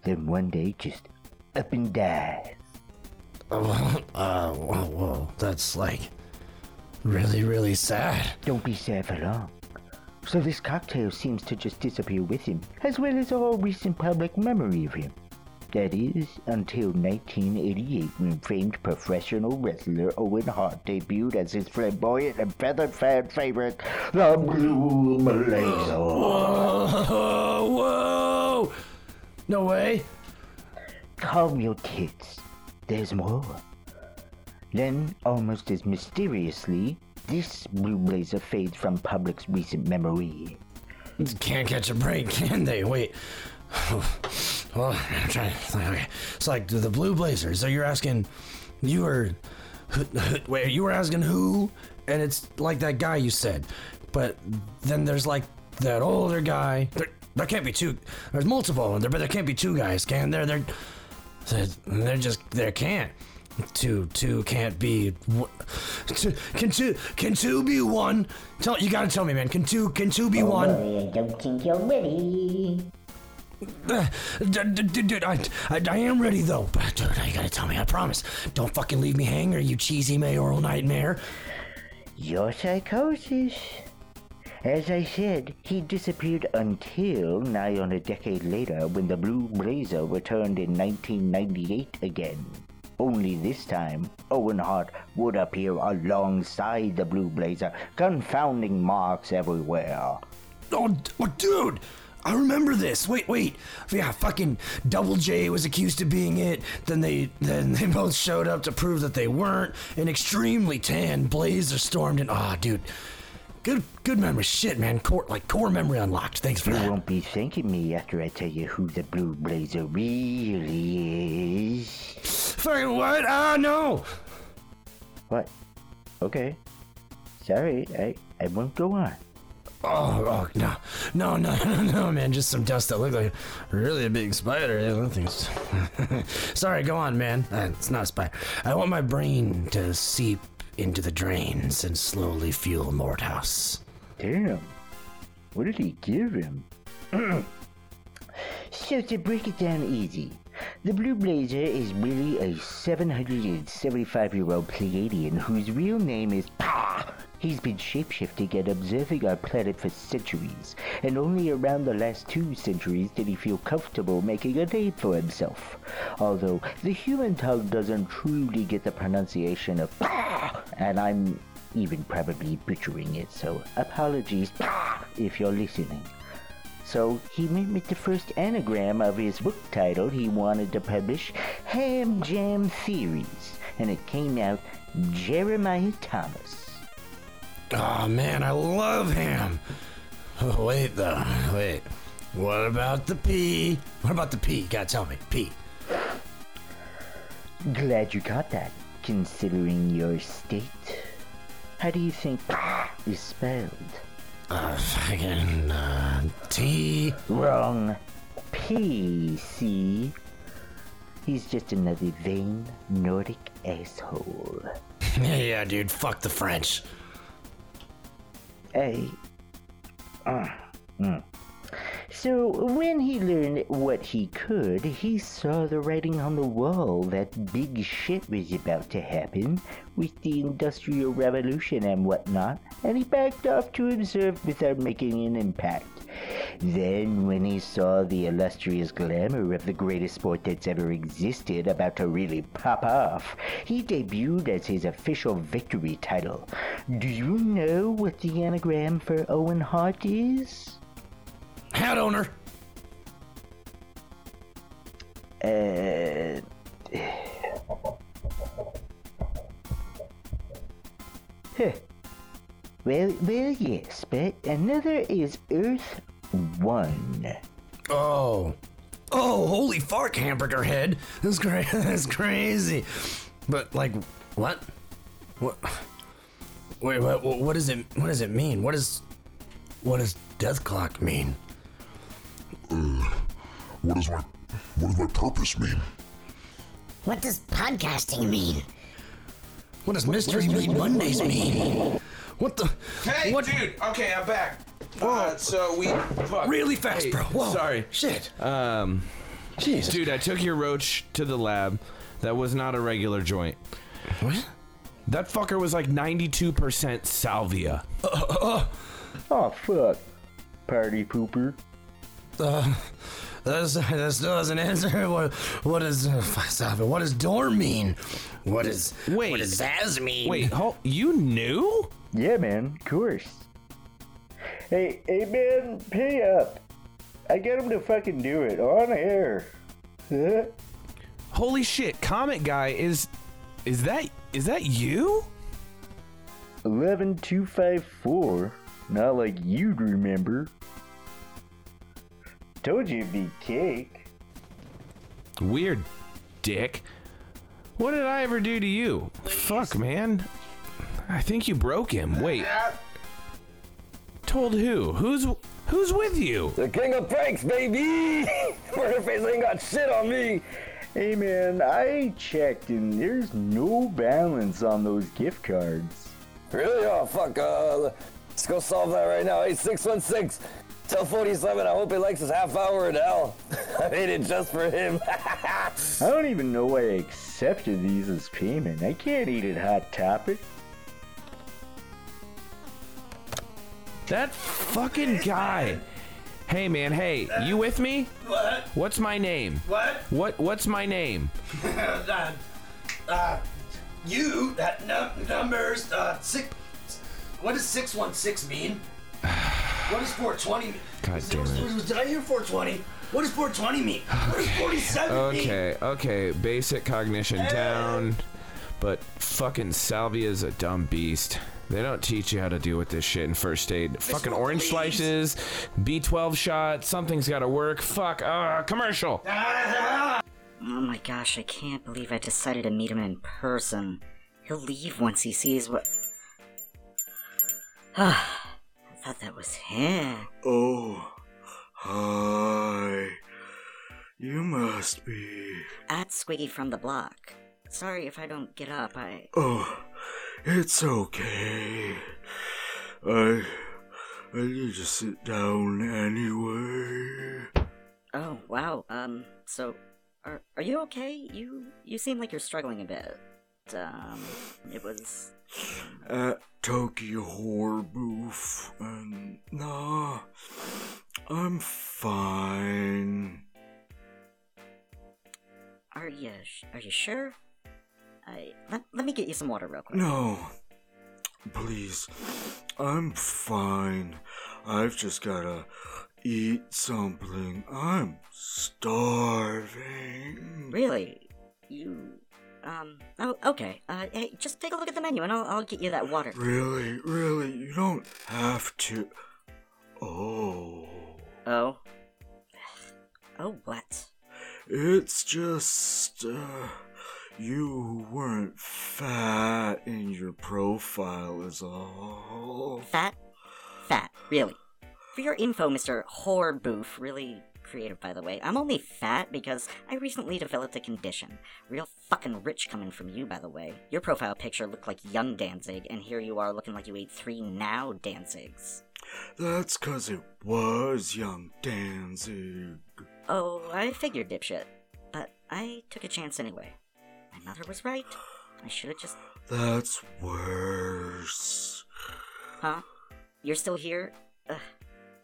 [SPEAKER 25] Then one day just up and dies.
[SPEAKER 3] Oh, uh, whoa, whoa, that's like really, really sad.
[SPEAKER 25] Don't be sad for long. So this cocktail seems to just disappear with him, as well as all recent public memory of him. That is, until 1988, when famed professional wrestler Owen Hart debuted as his flamboyant and feathered fan favorite, the Blue Blazer.
[SPEAKER 3] Whoa, whoa! No way.
[SPEAKER 25] Calm your tits. There's more. Then, almost as mysteriously, this Blue Blazer fades from public's recent memory.
[SPEAKER 3] Can't catch a break, can they? Wait. Well, I'm trying. Okay, it's like the Blue Blazers. So you're asking, you were, wait, you were asking who? And it's like that guy you said, but then there's like that older guy. There, there can't be two. There's multiple, there, but there can't be two guys, can there? They're, they're, they're just there can't. Two, two can't be. Two, can two, can two be one? Tell you gotta tell me, man. Can two, can two be oh, one?
[SPEAKER 25] I don't think you're ready.
[SPEAKER 3] Uh, Dude, I, I, I am ready though. But dude, you gotta tell me. I promise. Don't fucking leave me hanging, you cheesy mayoral nightmare.
[SPEAKER 25] Your psychosis. As I said, he disappeared until nigh on a decade later when the Blue Blazer returned in 1998 again. Only this time, Owen Hart would appear alongside the Blue Blazer, confounding marks everywhere.
[SPEAKER 3] Oh, oh, dude. I remember this. Wait, wait. Yeah, fucking Double J was accused of being it. Then they then they both showed up to prove that they weren't. An extremely tan Blazer stormed in. Ah, dude. Good good memory. Shit, man. Core like core memory unlocked. Thanks for
[SPEAKER 25] You
[SPEAKER 3] that.
[SPEAKER 25] won't be thanking me after I tell you who the Blue Blazer really is.
[SPEAKER 3] Fucking what? Ah, no.
[SPEAKER 25] What? Okay. Sorry, I, I won't go on.
[SPEAKER 3] Oh, oh no, no, no, no, man! Just some dust that looked like really a big spider. Yeah, that thing's. Sorry, go on, man. Uh, it's not a spider. I want my brain to seep into the drains and slowly fuel Mordhaus.
[SPEAKER 25] Damn. What did he give him? so to break it down easy, the Blue Blazer is really a 775 year old Pleiadian whose real name is Pa. He's been shapeshifting and observing our planet for centuries, and only around the last two centuries did he feel comfortable making a name for himself. Although the human tongue doesn't truly get the pronunciation of and I'm even probably butchering it, so apologies if you're listening. So he with the first anagram of his book title he wanted to publish, Ham Jam Theories, and it came out Jeremiah Thomas.
[SPEAKER 3] Oh man, I love ham. Oh, wait though, wait. What about the P? What about the P? You gotta tell me. P.
[SPEAKER 25] Glad you got that, considering your state. How do you think is spelled?
[SPEAKER 3] Uh, fucking, uh, T.
[SPEAKER 25] Wrong. P C. He's just another vain Nordic asshole.
[SPEAKER 3] Yeah, yeah, dude. Fuck the French.
[SPEAKER 25] Hey. Uh, mm. So, when he learned what he could, he saw the writing on the wall that big shit was about to happen with the Industrial Revolution and whatnot, and he backed off to observe without making an impact. Then, when he saw the illustrious glamour of the greatest sport that's ever existed about to really pop off, he debuted as his official victory title. Do you know what the anagram for Owen Hart is?
[SPEAKER 3] Hat owner.
[SPEAKER 25] Uh. Huh. Well, well, yes, but another is Earth One.
[SPEAKER 3] Oh. Oh, holy fark, hamburger head. That's great. That's crazy. But like, what? What? Wait, what? What does it? What does it mean? What is? What is? Dethklok mean?
[SPEAKER 8] Uh, what does my what does my purpose mean?
[SPEAKER 26] What does podcasting mean?
[SPEAKER 3] What does Mystery Meat Mondays mean? What the?
[SPEAKER 2] Hey,
[SPEAKER 3] what?
[SPEAKER 2] dude. Okay, I'm back. Uh, so we fuck.
[SPEAKER 3] Really fast,
[SPEAKER 2] Hey,
[SPEAKER 3] bro. Whoa.
[SPEAKER 2] Sorry.
[SPEAKER 3] Shit.
[SPEAKER 2] Um,
[SPEAKER 3] Jesus.
[SPEAKER 2] dude, I took your roach to the lab. That was not a regular joint.
[SPEAKER 3] What?
[SPEAKER 2] That fucker was like 92% salvia.
[SPEAKER 3] Uh,
[SPEAKER 25] Oh fuck, party pooper.
[SPEAKER 3] Uh, that's, that still doesn't answer. What what is uh, stop it. What does dorm mean? What is
[SPEAKER 2] Wait.
[SPEAKER 3] What does Zaz mean?
[SPEAKER 2] Wait, hold, you knew?
[SPEAKER 25] Yeah, man, of course. Hey, hey, man, pay up. I get him to fucking do it on air. Huh?
[SPEAKER 2] Holy shit, Comet Guy is is that is that you?
[SPEAKER 25] Eleven two five four. Not like you'd remember. Told you it'd be cake.
[SPEAKER 2] Weird dick. What did I ever do to you? Fuck, man. I think you broke him. Wait. Told who? Who's who's with you?
[SPEAKER 25] The king of pranks, baby! Murderface ain't got shit on me! Hey man, I checked and there's no balance on those gift cards.
[SPEAKER 27] Really? Oh, fuck. Uh, let's go solve that right now. Hey, 616. Tell 47 I hope he likes his half hour in hell. I made it just for him.
[SPEAKER 25] I don't even know why I accepted these as payment. I can't eat at Hot Topic.
[SPEAKER 2] That fucking guy. Hey man, hey, you with me?
[SPEAKER 3] What?
[SPEAKER 2] What's my name?
[SPEAKER 3] What?
[SPEAKER 2] What what's my name?
[SPEAKER 3] uh, uh, you that num- numbers uh six. What does six one six mean? What does four twenty?
[SPEAKER 2] God damn it.
[SPEAKER 3] Did I hear four twenty? What does four twenty mean? What does forty seven mean?
[SPEAKER 2] Okay, okay, basic cognition down. But fucking Salvia's a dumb beast. They don't teach you how to deal with this shit in first aid. Fucking orange slices, B12 shot, something's gotta work. Fuck, uh, commercial.
[SPEAKER 26] Oh my gosh, I can't believe I decided to meet him in person. He'll leave once he sees what. I thought that was him.
[SPEAKER 28] Oh, hi. You must be.
[SPEAKER 26] At Squiggy from the block. Sorry if I don't get up. I.
[SPEAKER 28] Oh, it's okay. I. I need to sit down anyway.
[SPEAKER 26] Oh wow. Um. So, are are you okay? You you seem like you're struggling a bit. Um. It was.
[SPEAKER 28] At Tokyo Horror Booth, and nah, I'm fine.
[SPEAKER 26] Are you are you sure? I let, let me get you some water real quick.
[SPEAKER 28] No, please, I'm fine. I've just gotta eat something. I'm starving.
[SPEAKER 26] Really? You um oh okay. Uh hey, just take a look at the menu and I'll I'll get you that water.
[SPEAKER 28] Really, really, you don't have to. Oh.
[SPEAKER 26] Oh. Oh what?
[SPEAKER 28] It's just, uh, you weren't fat in your profile, is all.
[SPEAKER 26] Fat? Fat, really. For your info, Mr. Whore Boof, really creative by the way, I'm only fat because I recently developed a condition. Real fucking rich coming from you, by the way. Your profile picture looked like young Danzig, and here you are looking like you ate three now Danzigs.
[SPEAKER 28] That's 'cause it was young Danzig.
[SPEAKER 26] Oh, I figured, dipshit. But I took a chance anyway. My mother was right. I should have just.
[SPEAKER 28] That's worse.
[SPEAKER 26] Huh? You're still here? Ugh.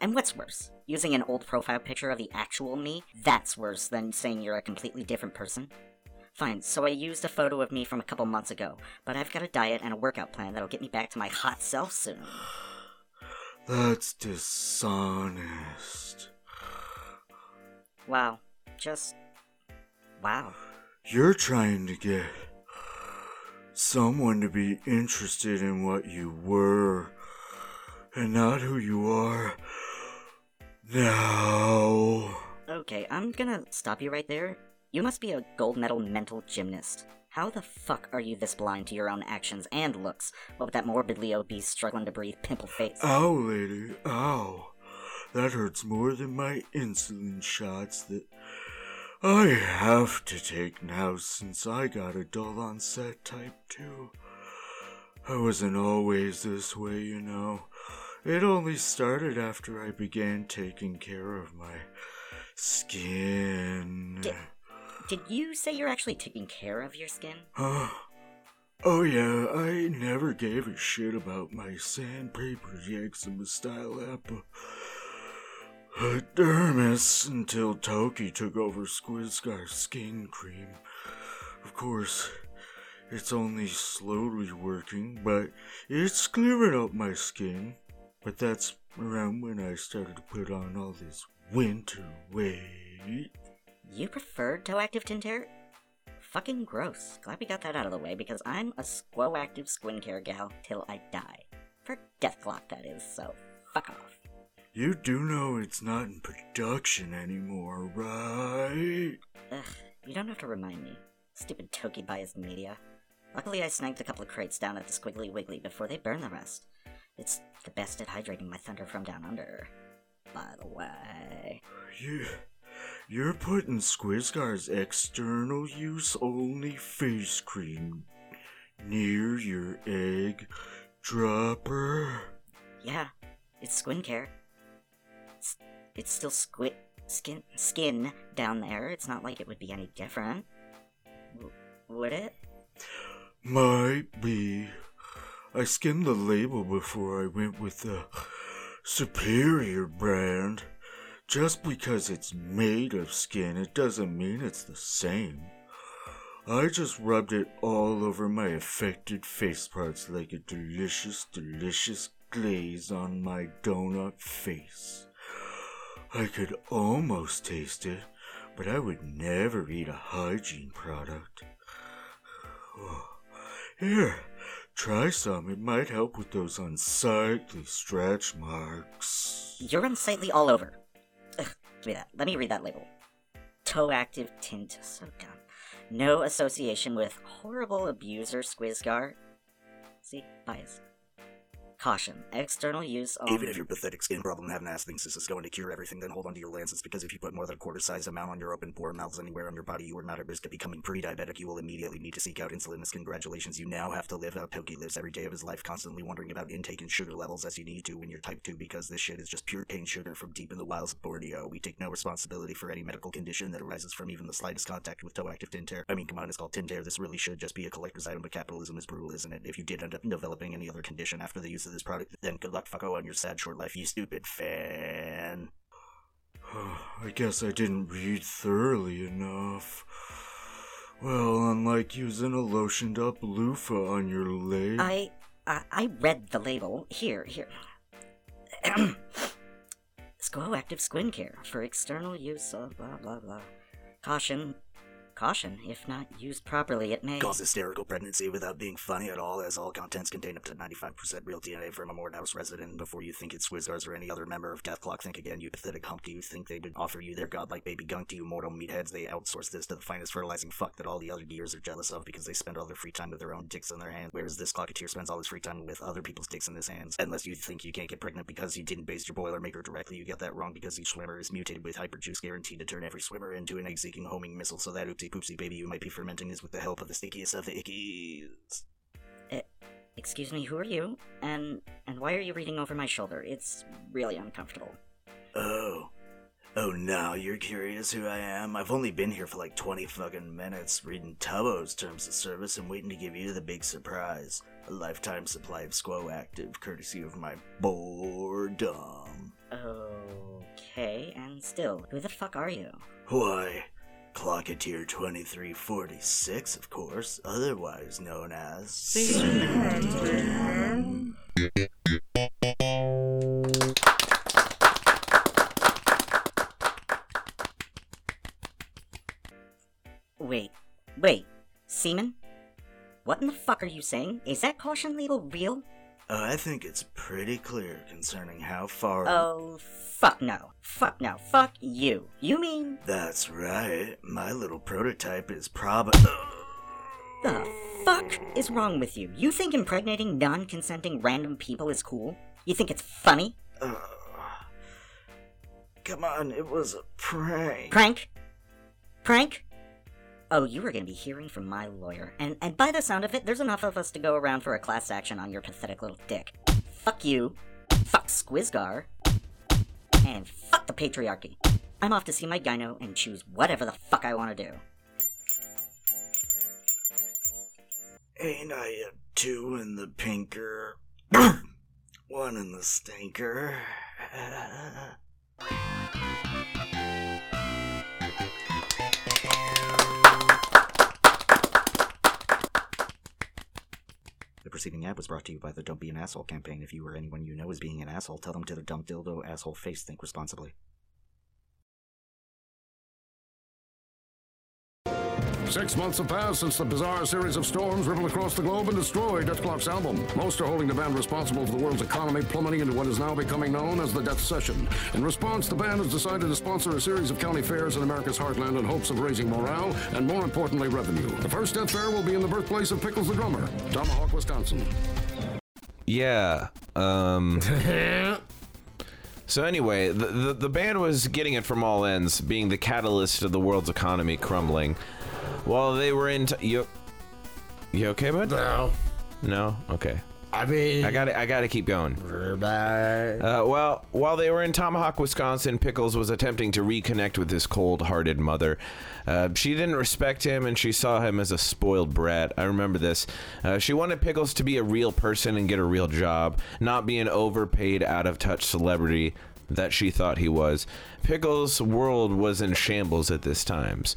[SPEAKER 26] And what's worse? Using an old profile picture of the actual me? That's worse than saying you're a completely different person. Fine, so I used a photo of me from a couple months ago, but I've got a diet and a workout plan that'll get me back to my hot self soon.
[SPEAKER 28] That's dishonest.
[SPEAKER 26] Wow. Just. Wow.
[SPEAKER 28] You're trying to get someone to be interested in what you were and not who you are now.
[SPEAKER 26] Okay, I'm gonna stop you right there. You must be a gold medal mental gymnast. How the fuck are you this blind to your own actions and looks? What with that morbidly obese, struggling to breathe pimple face?
[SPEAKER 28] Ow, lady, ow. That hurts more than my insulin shots that I have to take now since I got a dull onset type 2. I wasn't always this way, you know. It only started after I began taking care of my skin.
[SPEAKER 26] Did you say you're actually taking care of your skin?
[SPEAKER 28] Oh yeah, I never gave a shit about my sandpaper eczema style epidermis uh, until Toki took over Skwisgaar's skin cream. Of course, it's only slowly working, but it's clearing up my skin. But that's around when I started to put on all this winter weight.
[SPEAKER 26] You preferred toe active tint hair? Fucking gross. Glad we got that out of the way because I'm a squo active skin care gal till I die. For Dethklok, that is, so fuck off.
[SPEAKER 28] You do know it's not in production anymore, right?
[SPEAKER 26] Ugh, you don't have to remind me. Stupid Toki biased media. Luckily, I snagged a couple of crates down at the Squiggly Wiggly before they burn the rest. It's the best at hydrating my thunder from down under. By the way.
[SPEAKER 28] You, you're putting Skwisgaar's external use only face cream near your egg dropper.
[SPEAKER 26] Yeah, it's skin care. It's, it's still squid skin skin down there. It's not like it would be any different. W- would it?
[SPEAKER 28] Might be. I skimmed the label before I went with the superior brand. Just because it's made of skin, it doesn't mean it's the same. I just rubbed it all over my affected face parts like a delicious, delicious glaze on my donut face. I could almost taste it, but I would never eat a hygiene product. Here, try some. It might help with those unsightly stretch marks.
[SPEAKER 26] You're unsightly all over. Ugh, give me that. Let me read that label. Toe active tint. So dumb. No association with horrible abuser Skwisgaar. See? Bias. Caution. External use.
[SPEAKER 18] Even if your pathetic skin problem haven't asked thinks this is going to cure everything, then hold on to your lancets because if you put more than a quarter sized amount on your open pore mouths anywhere on your body, you are not at risk of becoming pre diabetic. You will immediately need to seek out insulin. Congratulations, you now have to live how Toki lives every day of his life, constantly wondering about intake and sugar levels as you need to when you're type 2 because this shit is just pure cane sugar from deep in the wilds of Borneo. We take no responsibility for any medical condition that arises from even the slightest contact with toe active tint hair. I mean, come on, it's called tint hair. This really should just be a collector's item, but capitalism is brutal, isn't it? If you did end up developing any other condition after the use of this product, then good luck, fucko, on your sad short life, you stupid fan.
[SPEAKER 28] I guess I didn't read thoroughly enough. Well, unlike using a lotioned up loofah on your leg.
[SPEAKER 26] I, I I read the label. Here, here. Squo active skin care for external use of blah blah blah. Caution. Caution, if not used properly, it may
[SPEAKER 18] Cause hysterical pregnancy without being funny at all, as all contents contain up to 95% real DNA from a Mordhaus resident. Before you think it's Skwisgaar's or any other member of Dethklok, think again, you pathetic hump. Do you think they would offer you their godlike baby gunk to you mortal meatheads? They outsource this to the finest fertilizing fuck that all the other gears are jealous of because they spend all their free time with their own dicks in their hands, whereas this Klokateer spends all his free time with other people's dicks in his hands. Unless you think you can't get pregnant because you didn't base your Boilermaker directly, you get that wrong because each swimmer is mutated with hyperjuice guaranteed to turn every swimmer into an egg-seeking homing missile so that oopsie poopsie baby you might be fermenting is with the help of the stickiest of the ickies.
[SPEAKER 26] Uh, excuse me, who are you? And and why are you reading over my shoulder? It's really uncomfortable.
[SPEAKER 18] Oh. Oh, now you're curious who I am? I've only been here for like 20 fucking minutes reading Tubbo's terms of service and waiting to give you the big surprise. A lifetime supply of Squo Active, courtesy of my boredom.
[SPEAKER 26] Okay, and still, who the fuck are you?
[SPEAKER 18] Why, Klokateer 2346, of course, otherwise known as.
[SPEAKER 26] Wait, wait, Seaman? What in the fuck are you saying? Is that caution label real?
[SPEAKER 18] Uh, I think it's pretty clear concerning how far.
[SPEAKER 26] Oh, fuck no. Fuck no. Fuck you. You mean.
[SPEAKER 18] That's right. My little prototype is prob.
[SPEAKER 26] The fuck is wrong with you? You think impregnating non consenting random people is cool? You think it's funny?
[SPEAKER 18] come on, it was a prank.
[SPEAKER 26] Prank? Prank? Oh, you are going to be hearing from my lawyer. And, and by the sound of it, there's enough of us to go around for a class action on your pathetic little dick. Fuck you. Fuck Skwisgaar. And fuck the patriarchy. I'm off to see my gyno and choose whatever the fuck I want to do.
[SPEAKER 18] Ain't I a two in the pinker? One in the stinker. preceding ad was brought to you by the Don't Be an Asshole campaign. If you or anyone you know is being an asshole, tell them to their dumb dildo asshole face. Think responsibly.
[SPEAKER 29] Six months have passed since the bizarre series of storms rippled across the globe and destroyed Dethklok's album. Most are holding the band responsible for the world's economy plummeting into what is now becoming known as the Death Session. In response, the band has decided to sponsor a series of county fairs in America's heartland in hopes of raising morale and, more importantly, revenue. The first Death Fair will be in the birthplace of Pickles the drummer, Tomahawk, Wisconsin.
[SPEAKER 2] Yeah. Um. so anyway, the, the the band was getting it from all ends, being the catalyst of the world's economy crumbling. While they were in, t- you, you okay, bud?
[SPEAKER 3] No.
[SPEAKER 2] No. Okay.
[SPEAKER 3] I mean,
[SPEAKER 2] I got I got to keep going. Uh, well, while they were in Tomahawk, Wisconsin, Pickles was attempting to reconnect with his cold-hearted mother. Uh, she didn't respect him, and she saw him as a spoiled brat. I remember this. Uh, she wanted Pickles to be a real person and get a real job, not be an overpaid, out-of-touch celebrity that she thought he was. Pickles' world was in shambles at this times.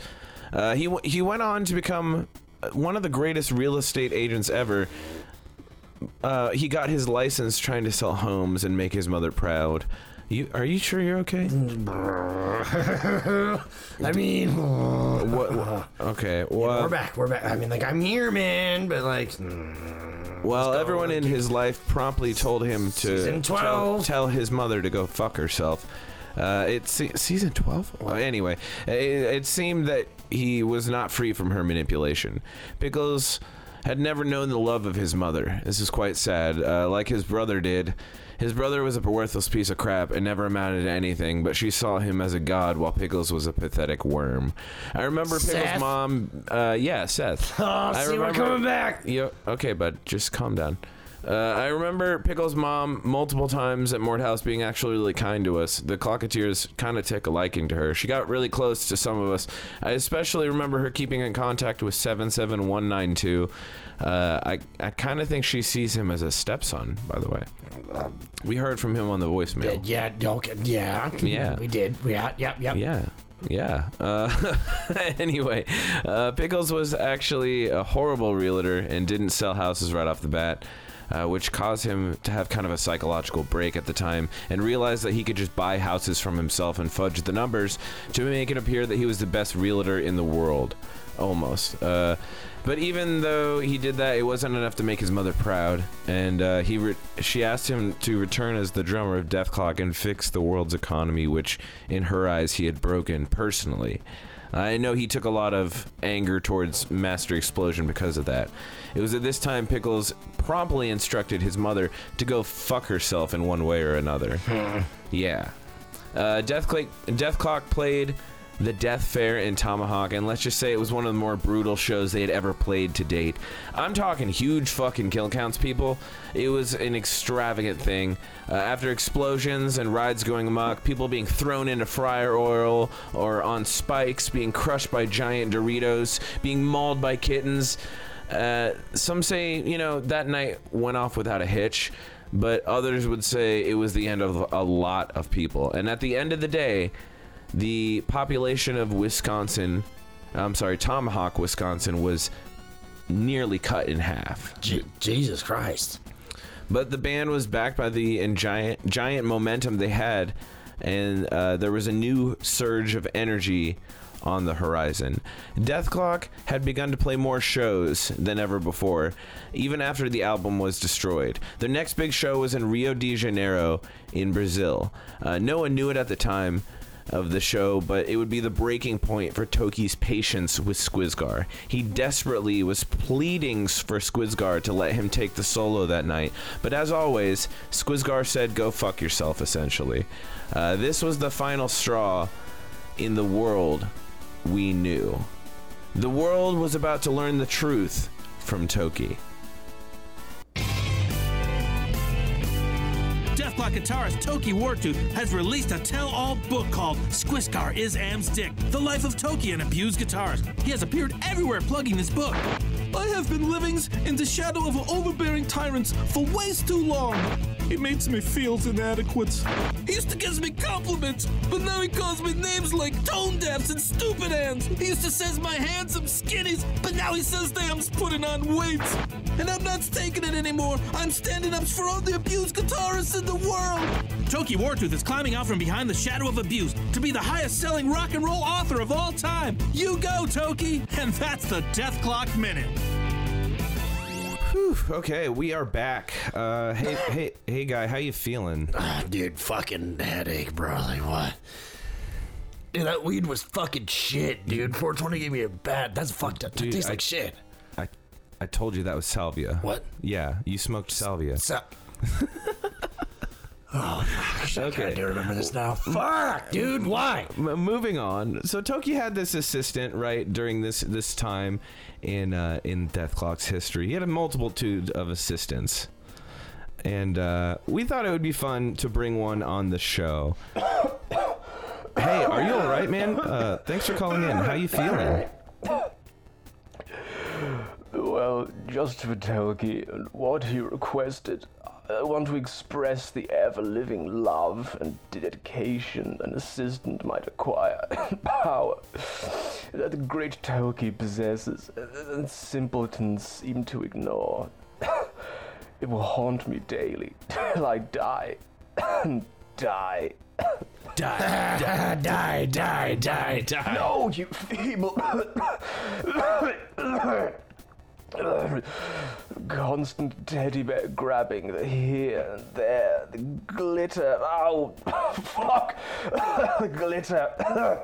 [SPEAKER 2] Uh, he w- he went on to become one of the greatest real estate agents ever. Uh, he got his license trying to sell homes and make his mother proud. You are you sure you're okay?
[SPEAKER 3] I mean,
[SPEAKER 2] what, what- Okay. Well,
[SPEAKER 3] we're back. We're back. I mean, like, I'm here, man, but like,
[SPEAKER 2] Well, everyone in his life promptly told him to
[SPEAKER 3] Season
[SPEAKER 2] tell, tell his mother to go fuck herself. Uh, it's se- season 12? Well, anyway, it, it seemed that he was not free from her manipulation. Pickles had never known the love of his mother. This is quite sad. Uh, like his brother did. His brother was a worthless piece of crap and never amounted to anything, but she saw him as a god while Pickles was a pathetic worm. I remember Pickles' mom. Uh, yeah, Seth.
[SPEAKER 3] Oh,
[SPEAKER 2] I
[SPEAKER 3] see, we're coming back.
[SPEAKER 2] Yo, okay, bud, just calm down. Uh, I remember Pickle's mom multiple times at Mordhaus being actually really kind to us. The Klokateers kind of took a liking to her. She got really close to some of us. I especially remember her keeping in contact with 77192. Uh, I, I kind of think she sees him as a stepson, by the way. We heard from him on the voicemail.
[SPEAKER 3] yeah, okay, yeah,
[SPEAKER 2] Yeah.
[SPEAKER 3] we did. We, yeah, yep, yep.
[SPEAKER 2] Yeah. Yeah. Uh, anyway, uh, Pickles was actually a horrible realtor and didn't sell houses right off the bat. Uh, which caused him to have kind of a psychological break at the time and realize that he could just buy houses from himself and fudge the numbers to make it appear that he was the best realtor in the world. Almost. Uh, but even though he did that, it wasn't enough to make his mother proud, and uh, he re- she asked him to return as the drummer of Dethklok and fix the world's economy, which in her eyes he had broken personally. I know he took a lot of anger towards Master Explosion because of that. It was at this time Pickles promptly instructed his mother to go fuck herself in one way or another. yeah. Uh, Death Clock played the Death Fair in Tomahawk, and let's just say it was one of the more brutal shows they had ever played to date. I'm talking huge fucking kill counts, people. It was an extravagant thing. Uh, after explosions and rides going amok, people being thrown into fryer oil or on spikes, being crushed by giant Doritos, being mauled by kittens. Uh, some say, you know, that night went off without a hitch, but others would say it was the end of a lot of people. And at the end of the day, the population of Wisconsin, I'm sorry, Tomahawk, Wisconsin, was nearly cut in half.
[SPEAKER 3] Jesus Christ.
[SPEAKER 2] But the band was backed by the giant giant momentum they had, and uh, there was a new surge of energy on the horizon. Dethklok had begun to play more shows than ever before, even after the album was destroyed. Their next big show was in Rio de Janeiro in Brazil. Uh, no one knew it at the time. Of the show, but it would be the breaking point for Toki's patience with Skwisgaar. He desperately was pleading for Skwisgaar to let him take the solo that night, but as always, Skwisgaar said, Go fuck yourself, essentially. Uh, this was the final straw in the world we knew. The world was about to learn the truth from Toki.
[SPEAKER 30] Guitarist Toki Wartooth has released a tell-all book called Skwisgaar is Am's Dick, The Life of Toki, an Abused Guitarist. He has appeared everywhere plugging this book. I have been living in the shadow of overbearing tyrants for ways too long. He makes me feel inadequate. He used to give me compliments, but now he calls me names like tone deafs and stupid hands. He used to says my hands handsome skinnies, but now he says that I'm putting on weight. And I'm not taking it anymore. I'm standing up for all the abused guitarists in the world. Toki Wartooth is climbing out from behind the shadow of abuse to be the highest selling rock and roll author of all time. You go, Toki! And that's the Dethklok Minute.
[SPEAKER 2] Whew, okay, we are back. Uh, hey, hey, hey, guy, how you feeling?
[SPEAKER 3] Ah, dude, fucking headache, bro. Like what? Dude, that weed was fucking shit, dude. 420 gave me a bad. That's fucked up. That
[SPEAKER 2] Dude,
[SPEAKER 3] tastes
[SPEAKER 2] I-
[SPEAKER 3] like shit.
[SPEAKER 2] I, I told you that was salvia.
[SPEAKER 3] What?
[SPEAKER 2] Yeah, you smoked salvia.
[SPEAKER 3] Sa- oh, gosh,
[SPEAKER 2] okay.
[SPEAKER 3] I do remember this now. Fuck, dude. Why?
[SPEAKER 2] M- moving on. So Toki had this assistant right during this this time in uh, in Dethklok's history. He had a multitude of assistants, and uh, we thought it would be fun to bring one on the show. hey, are you all right, man? Uh, thanks for calling in. How you feeling?
[SPEAKER 12] Well, just for Toki and what he requested, I want to express the ever living love and dedication an assistant might acquire power that the great Toki possesses and simpletons seem to ignore. It will haunt me daily till I die die.
[SPEAKER 3] Die, die, die, die, die, die.
[SPEAKER 12] No, you feeble. Constant teddy bear grabbing the here and there, the glitter. Oh, fuck! the glitter.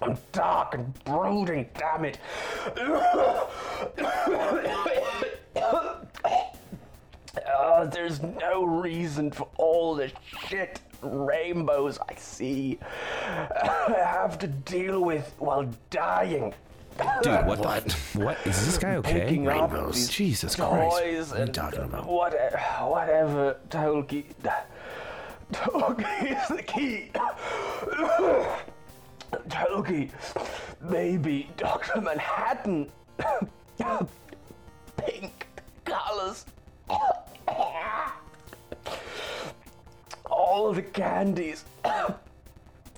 [SPEAKER 12] I'm dark and brooding, damn it. Uh, there's no reason for all the shit rainbows I see. I have to deal with while dying.
[SPEAKER 2] Dude, what the? What is this guy okay?
[SPEAKER 12] Picking up these
[SPEAKER 2] Jesus
[SPEAKER 12] toys
[SPEAKER 2] Christ!
[SPEAKER 12] and Whatever, whatever, Tolkien. Tolkien is the key. Tolkien, maybe Dr. Manhattan. Pink colors. All the candies.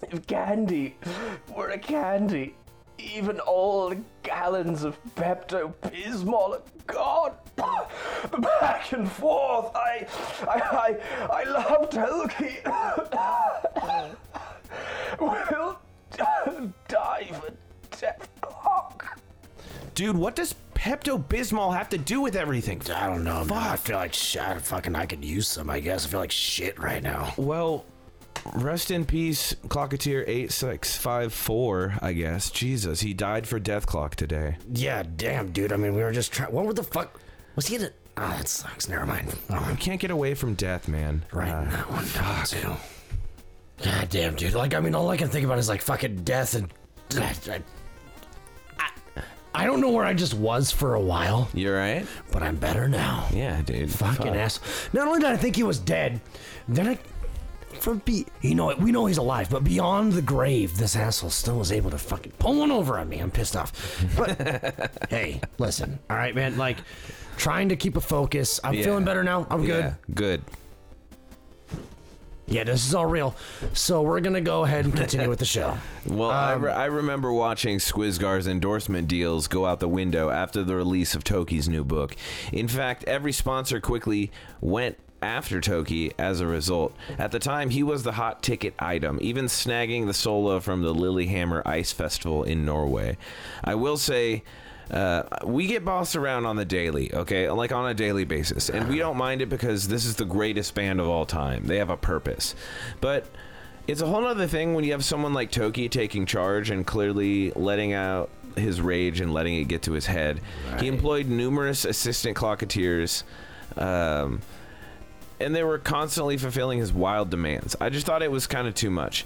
[SPEAKER 12] if candy were a candy, even all the gallons of Pepto Bismol are gone. Back and forth. I, I, I, I love Tolkien. will die for death clock.
[SPEAKER 2] Dude, what does Pepto Bismol have to do with everything?
[SPEAKER 3] I don't know. Man. I feel like shit. I fucking I could use some. I guess I feel like shit right now.
[SPEAKER 2] Well, rest in peace, Klokateer eight six five four. I guess Jesus, he died for Death Clock today.
[SPEAKER 3] Yeah, damn, dude. I mean, we were just trying. What were the fuck? Was he in it? Oh, that sucks. Never mind. Oh,
[SPEAKER 2] You can't get away from death, man.
[SPEAKER 3] right
[SPEAKER 2] Uh,
[SPEAKER 3] that one down too. God damn, dude. Like, I mean, all I can think about is like fucking death and. I, I, I don't know where I just was for a while.
[SPEAKER 2] You're right,
[SPEAKER 3] but I'm better now.
[SPEAKER 2] Yeah, dude.
[SPEAKER 3] Fucking
[SPEAKER 2] Fuck.
[SPEAKER 3] ass. Not only did I think he was dead, then I. From be, you know, we know he's alive, but beyond the grave, this asshole still was able to fucking pull one over on me. I'm pissed off. But hey, listen, all right, man. Like, trying to keep a focus. I'm
[SPEAKER 2] Yeah.
[SPEAKER 3] feeling better now. I'm good.
[SPEAKER 2] Yeah, good.
[SPEAKER 3] Yeah, this is all real. So we're gonna go ahead and continue with the show.
[SPEAKER 2] Well, I,
[SPEAKER 3] Um,
[SPEAKER 2] re- I remember watching Skwisgaar's endorsement deals go out the window after the release of Toki's new book. In fact, every sponsor quickly went after Toki as a result. At the time, he was the hot ticket item, even snagging the solo from the Lillehammer Ice Festival in Norway. I will say. Uh, we get bossed around on the daily, okay? Like on a daily basis. And we don't mind it because this is the greatest band of all time. They have a purpose. But It's a whole other thing when you have someone like Toki taking charge and clearly letting out his rage and letting it get to his head. He employed numerous assistant Klokateers, um, and they were constantly fulfilling his wild demands. I just thought it was kind of too much.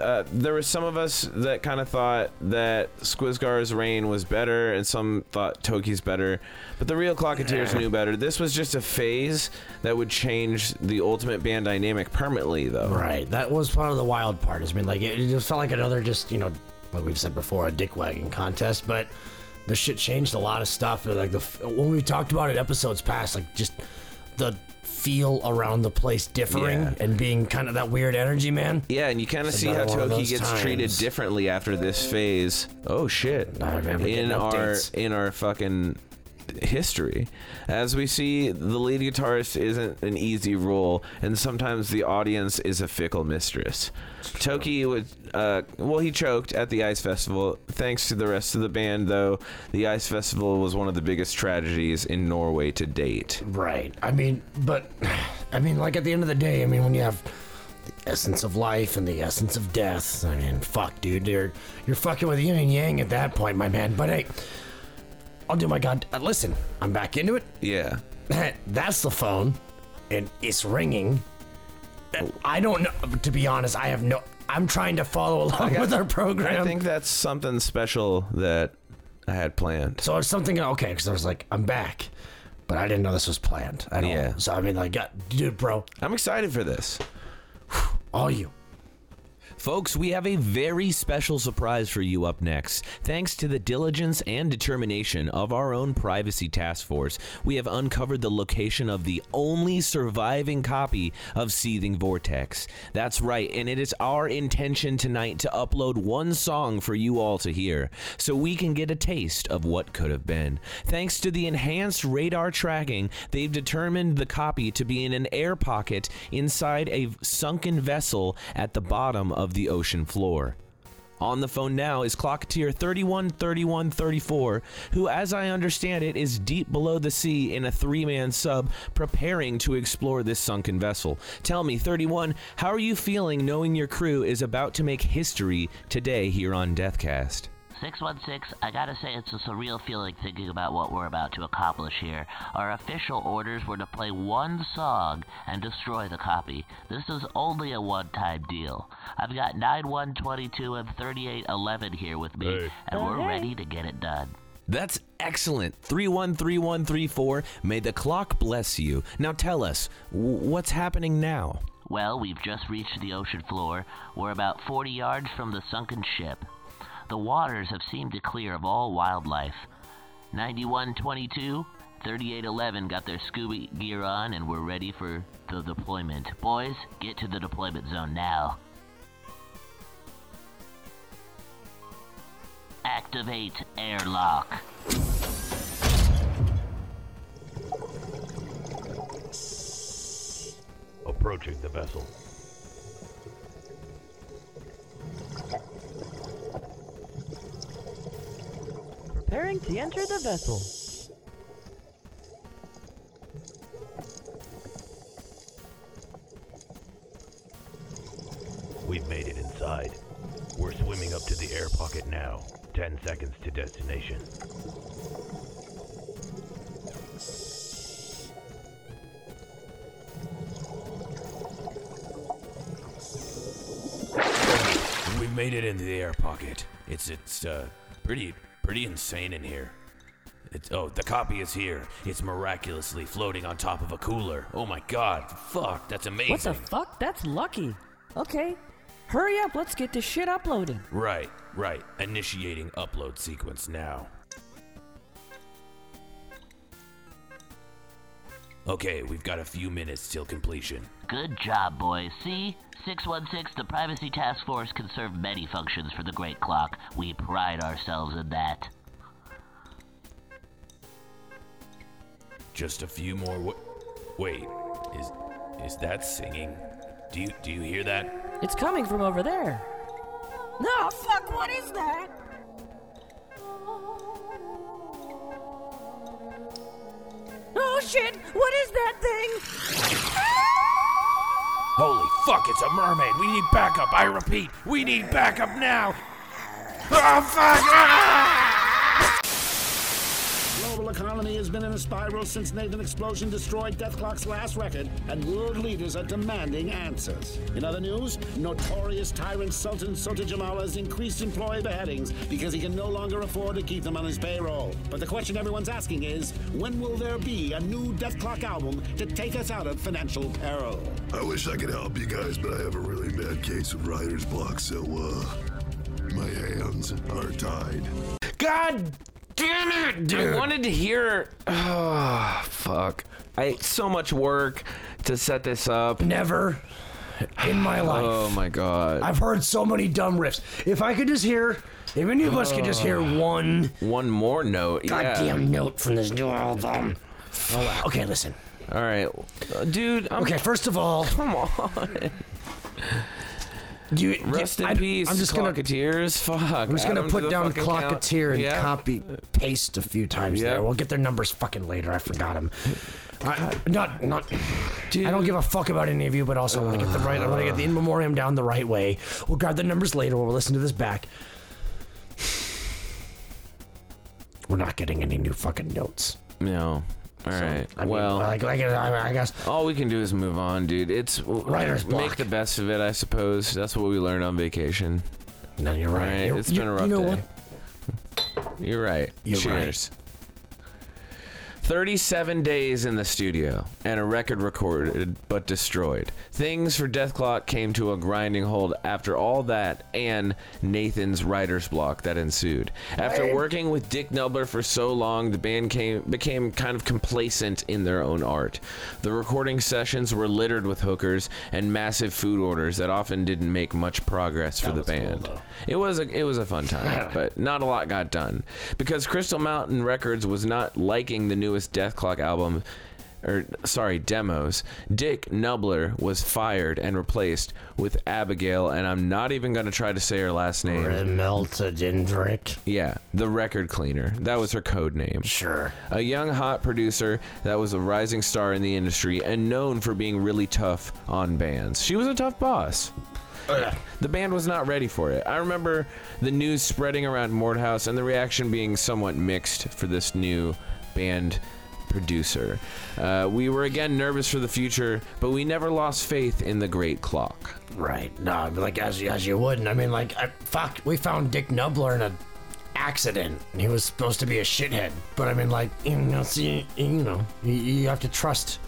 [SPEAKER 2] Uh, there were some of us that kind of thought that Skwisgaar's reign was better, and some thought Toki's better, but the real Klokateers knew better. This was just a phase that would change the ultimate band dynamic permanently, though.
[SPEAKER 3] Right. That was part of the wild part. I mean, like it, it just felt like another just you know, like we've said before, a dick wagging contest. But the shit changed a lot of stuff. Like the when we talked about it episodes past, like just the feel around the place differing
[SPEAKER 2] Yeah.
[SPEAKER 3] and being kind of that weird energy, man.
[SPEAKER 2] Yeah, and you kind of see how
[SPEAKER 3] another one of
[SPEAKER 2] Toki gets treated differently after this phase. Oh shit! in our in our fucking history, as we see, the lead guitarist isn't an easy role, and sometimes the audience is a fickle mistress. Toki would, uh, well, he choked at the Ice Festival. Thanks to the rest of the band, though, the Ice Festival was one of the biggest tragedies in Norway to date.
[SPEAKER 3] Right. I mean, but I mean, like at the end of the day, I mean, when you have the essence of life and the essence of death, I mean, fuck, dude, you're you're fucking with yin and yang at that point, my man. But hey, I'll do my god. Uh, listen, I'm back into it.
[SPEAKER 2] Yeah.
[SPEAKER 3] That's the phone, and it's ringing. Uh, I don't know. To be honest, I have no. I'm trying to follow along
[SPEAKER 2] got-
[SPEAKER 3] with our program.
[SPEAKER 2] I think that's something special that I had planned.
[SPEAKER 3] So it's something okay because I was like, I'm back, but I didn't know this was planned at
[SPEAKER 2] Yeah.
[SPEAKER 3] all. So I mean, like, God, dude, bro,
[SPEAKER 2] I'm excited for this.
[SPEAKER 3] all you.
[SPEAKER 5] Folks, we have a very special surprise for you up next. Thanks to the diligence and determination of our own privacy task force, we have uncovered the location of the only surviving copy of Seething Vortex. That's right, and it is our intention tonight to upload one song for you all to hear, so we can get a taste of what could have been. Thanks to the enhanced radar tracking, they've determined the copy to be in an air pocket inside a sunken vessel at the bottom of the ocean floor. On the phone now is Klokateer 313134, who, as I understand it, is deep below the sea in a three man sub preparing to explore this sunken vessel. Tell me, 31, how are you feeling knowing your crew is about to make history today here on Dethkast?
[SPEAKER 31] 616, I gotta say it's a surreal feeling thinking about what we're about to accomplish here. Our official orders were to play one song and destroy the copy. This is only a one time deal. I've got 9122 and 3811 here with me,
[SPEAKER 5] Hey.
[SPEAKER 31] and we're oh,
[SPEAKER 5] Hey.
[SPEAKER 31] ready to get it done.
[SPEAKER 5] That's excellent. 313134, may the clock bless you. Now tell us, what's happening now?
[SPEAKER 31] Well, we've just reached the ocean floor. We're about 40 yards from the sunken ship. The waters have seemed to clear of all wildlife. 9122, 3811 got their scuba gear on and we're ready for the deployment. Boys, get to the deployment zone now. Activate airlock.
[SPEAKER 32] Approaching the vessel.
[SPEAKER 33] Preparing to enter the vessel.
[SPEAKER 32] We've made it inside. We're swimming up to the air pocket now. Ten seconds to destination.
[SPEAKER 30] We've made it into the air pocket. It's it's uh pretty pretty insane in here. It's oh the copy is here. It's miraculously floating on top of a cooler. Oh my god, fuck, that's amazing.
[SPEAKER 33] What the fuck? That's lucky. Okay. Hurry up, let's get this shit uploaded.
[SPEAKER 30] right, right. Initiating upload sequence now. Okay, we've got a few minutes till completion.
[SPEAKER 31] Good job, boys. See? 616, the Privacy Task Force can serve many functions for the Great Clock. We pride ourselves in that.
[SPEAKER 30] Just a few more. W- Wait, is is that singing? Do you do you hear that?
[SPEAKER 33] It's coming from over there.
[SPEAKER 21] No, fuck, what is that? Oh shit, what is that thing?
[SPEAKER 3] Holy fuck, it's a mermaid. We need backup. I repeat, we need backup now. Oh, fuck. Ah!
[SPEAKER 23] Global economy has been in a spiral since Nathan Explosion destroyed Dethklok's last record, and world leaders are demanding answers. In other news, notorious tyrant Sultan Sotajamal has increased employee beheadings because he can no longer afford to keep them on his payroll. But the question everyone's asking is, when will there be a new Dethklok album to take us out of financial peril?
[SPEAKER 20] I wish I could help you guys, but I have a really bad case of writer's block, so, uh, my hands are tied.
[SPEAKER 2] God damn it, dude. I wanted to hear. Oh, fuck. I so much work to set this up.
[SPEAKER 3] Never in my life.
[SPEAKER 2] Oh my god.
[SPEAKER 3] I've heard so many dumb riffs. If I could just hear, if any of us could just hear one
[SPEAKER 2] one more note. yeah.
[SPEAKER 3] goddamn note from this new album. Oh, wow. Okay, listen.
[SPEAKER 2] All right, Uh, dude. I'm,
[SPEAKER 3] Okay, first of all,
[SPEAKER 2] come on.
[SPEAKER 3] You,
[SPEAKER 2] Rest in
[SPEAKER 3] I-
[SPEAKER 2] peace,
[SPEAKER 3] I'm just gonna
[SPEAKER 2] Klokateers. Fuck.
[SPEAKER 3] I'm just gonna put down. Klokateer and
[SPEAKER 2] Yeah.
[SPEAKER 3] copy paste a few times
[SPEAKER 2] Yeah.
[SPEAKER 3] there. We'll get their numbers fucking later. I forgot them. I, not not. I don't give a fuck about any of you, but also I want to get the right. I want to get the in memoriam down the right way. We'll grab the numbers later. We'll listen to this back. We're not getting any new fucking notes.
[SPEAKER 2] No. All right.
[SPEAKER 3] I mean,
[SPEAKER 2] well,
[SPEAKER 3] like, like, I, I guess
[SPEAKER 2] all we can do is move on, dude. It's
[SPEAKER 3] Writer's
[SPEAKER 2] make
[SPEAKER 3] block.
[SPEAKER 2] the best of it, I suppose. That's what we learned on vacation.
[SPEAKER 3] No, you're right.
[SPEAKER 2] All
[SPEAKER 3] You're-
[SPEAKER 2] it's
[SPEAKER 3] you-
[SPEAKER 2] been a rough
[SPEAKER 3] you know
[SPEAKER 2] day. You're right.
[SPEAKER 3] You're right.
[SPEAKER 2] Cheers. 37 days in the studio and a record recorded but destroyed. Things for Dethklok came to a grinding halt after all that and Nathan's writer's block that ensued. After working with Dick Knubbler for so long, the band came, became kind of complacent in their own art. The recording sessions were littered with hookers and massive food orders that often didn't make much progress for the band. it was a it was a fun time, but not a lot got done because Crystal Mountain Records was not liking the newest Dethklok album or sorry, demos. Dick Knubbler was fired and replaced with Abigail, and I'm not even gonna try to say her last name.
[SPEAKER 3] Remeltindrinc.
[SPEAKER 2] Yeah, the record cleaner. That was her code name.
[SPEAKER 3] Sure.
[SPEAKER 2] A young, hot producer that was a rising star in the industry and known for being really tough on bands. She was a tough boss. The band was not ready for it. I remember the news spreading around Mordhaus and the reaction being somewhat mixed for this new band producer. Uh, we were again nervous for the future, but we never lost faith in the great clock.
[SPEAKER 3] Right. No, like as you, as you wouldn't. I mean, like, I, fuck, we found Dick Knubbler in a accident. and He was supposed to be a shithead, but I mean, like, you know, see, you know, you, you have to trust.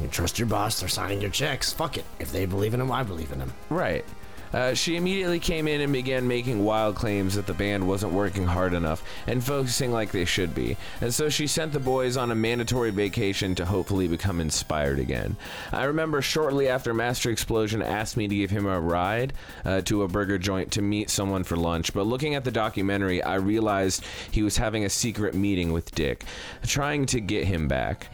[SPEAKER 3] You trust your boss. They're signing your checks. Fuck it. If they believe in him, I believe in him.
[SPEAKER 2] Right. Uh, she immediately came in and began making wild claims that the band wasn't working hard enough and focusing like they should be. And so she sent the boys on a mandatory vacation to hopefully become inspired again. I remember shortly after Master Explosion asked me to give him a ride uh, to a burger joint to meet someone for lunch, but looking at the documentary, I realized he was having a secret meeting with Dick, trying to get him back.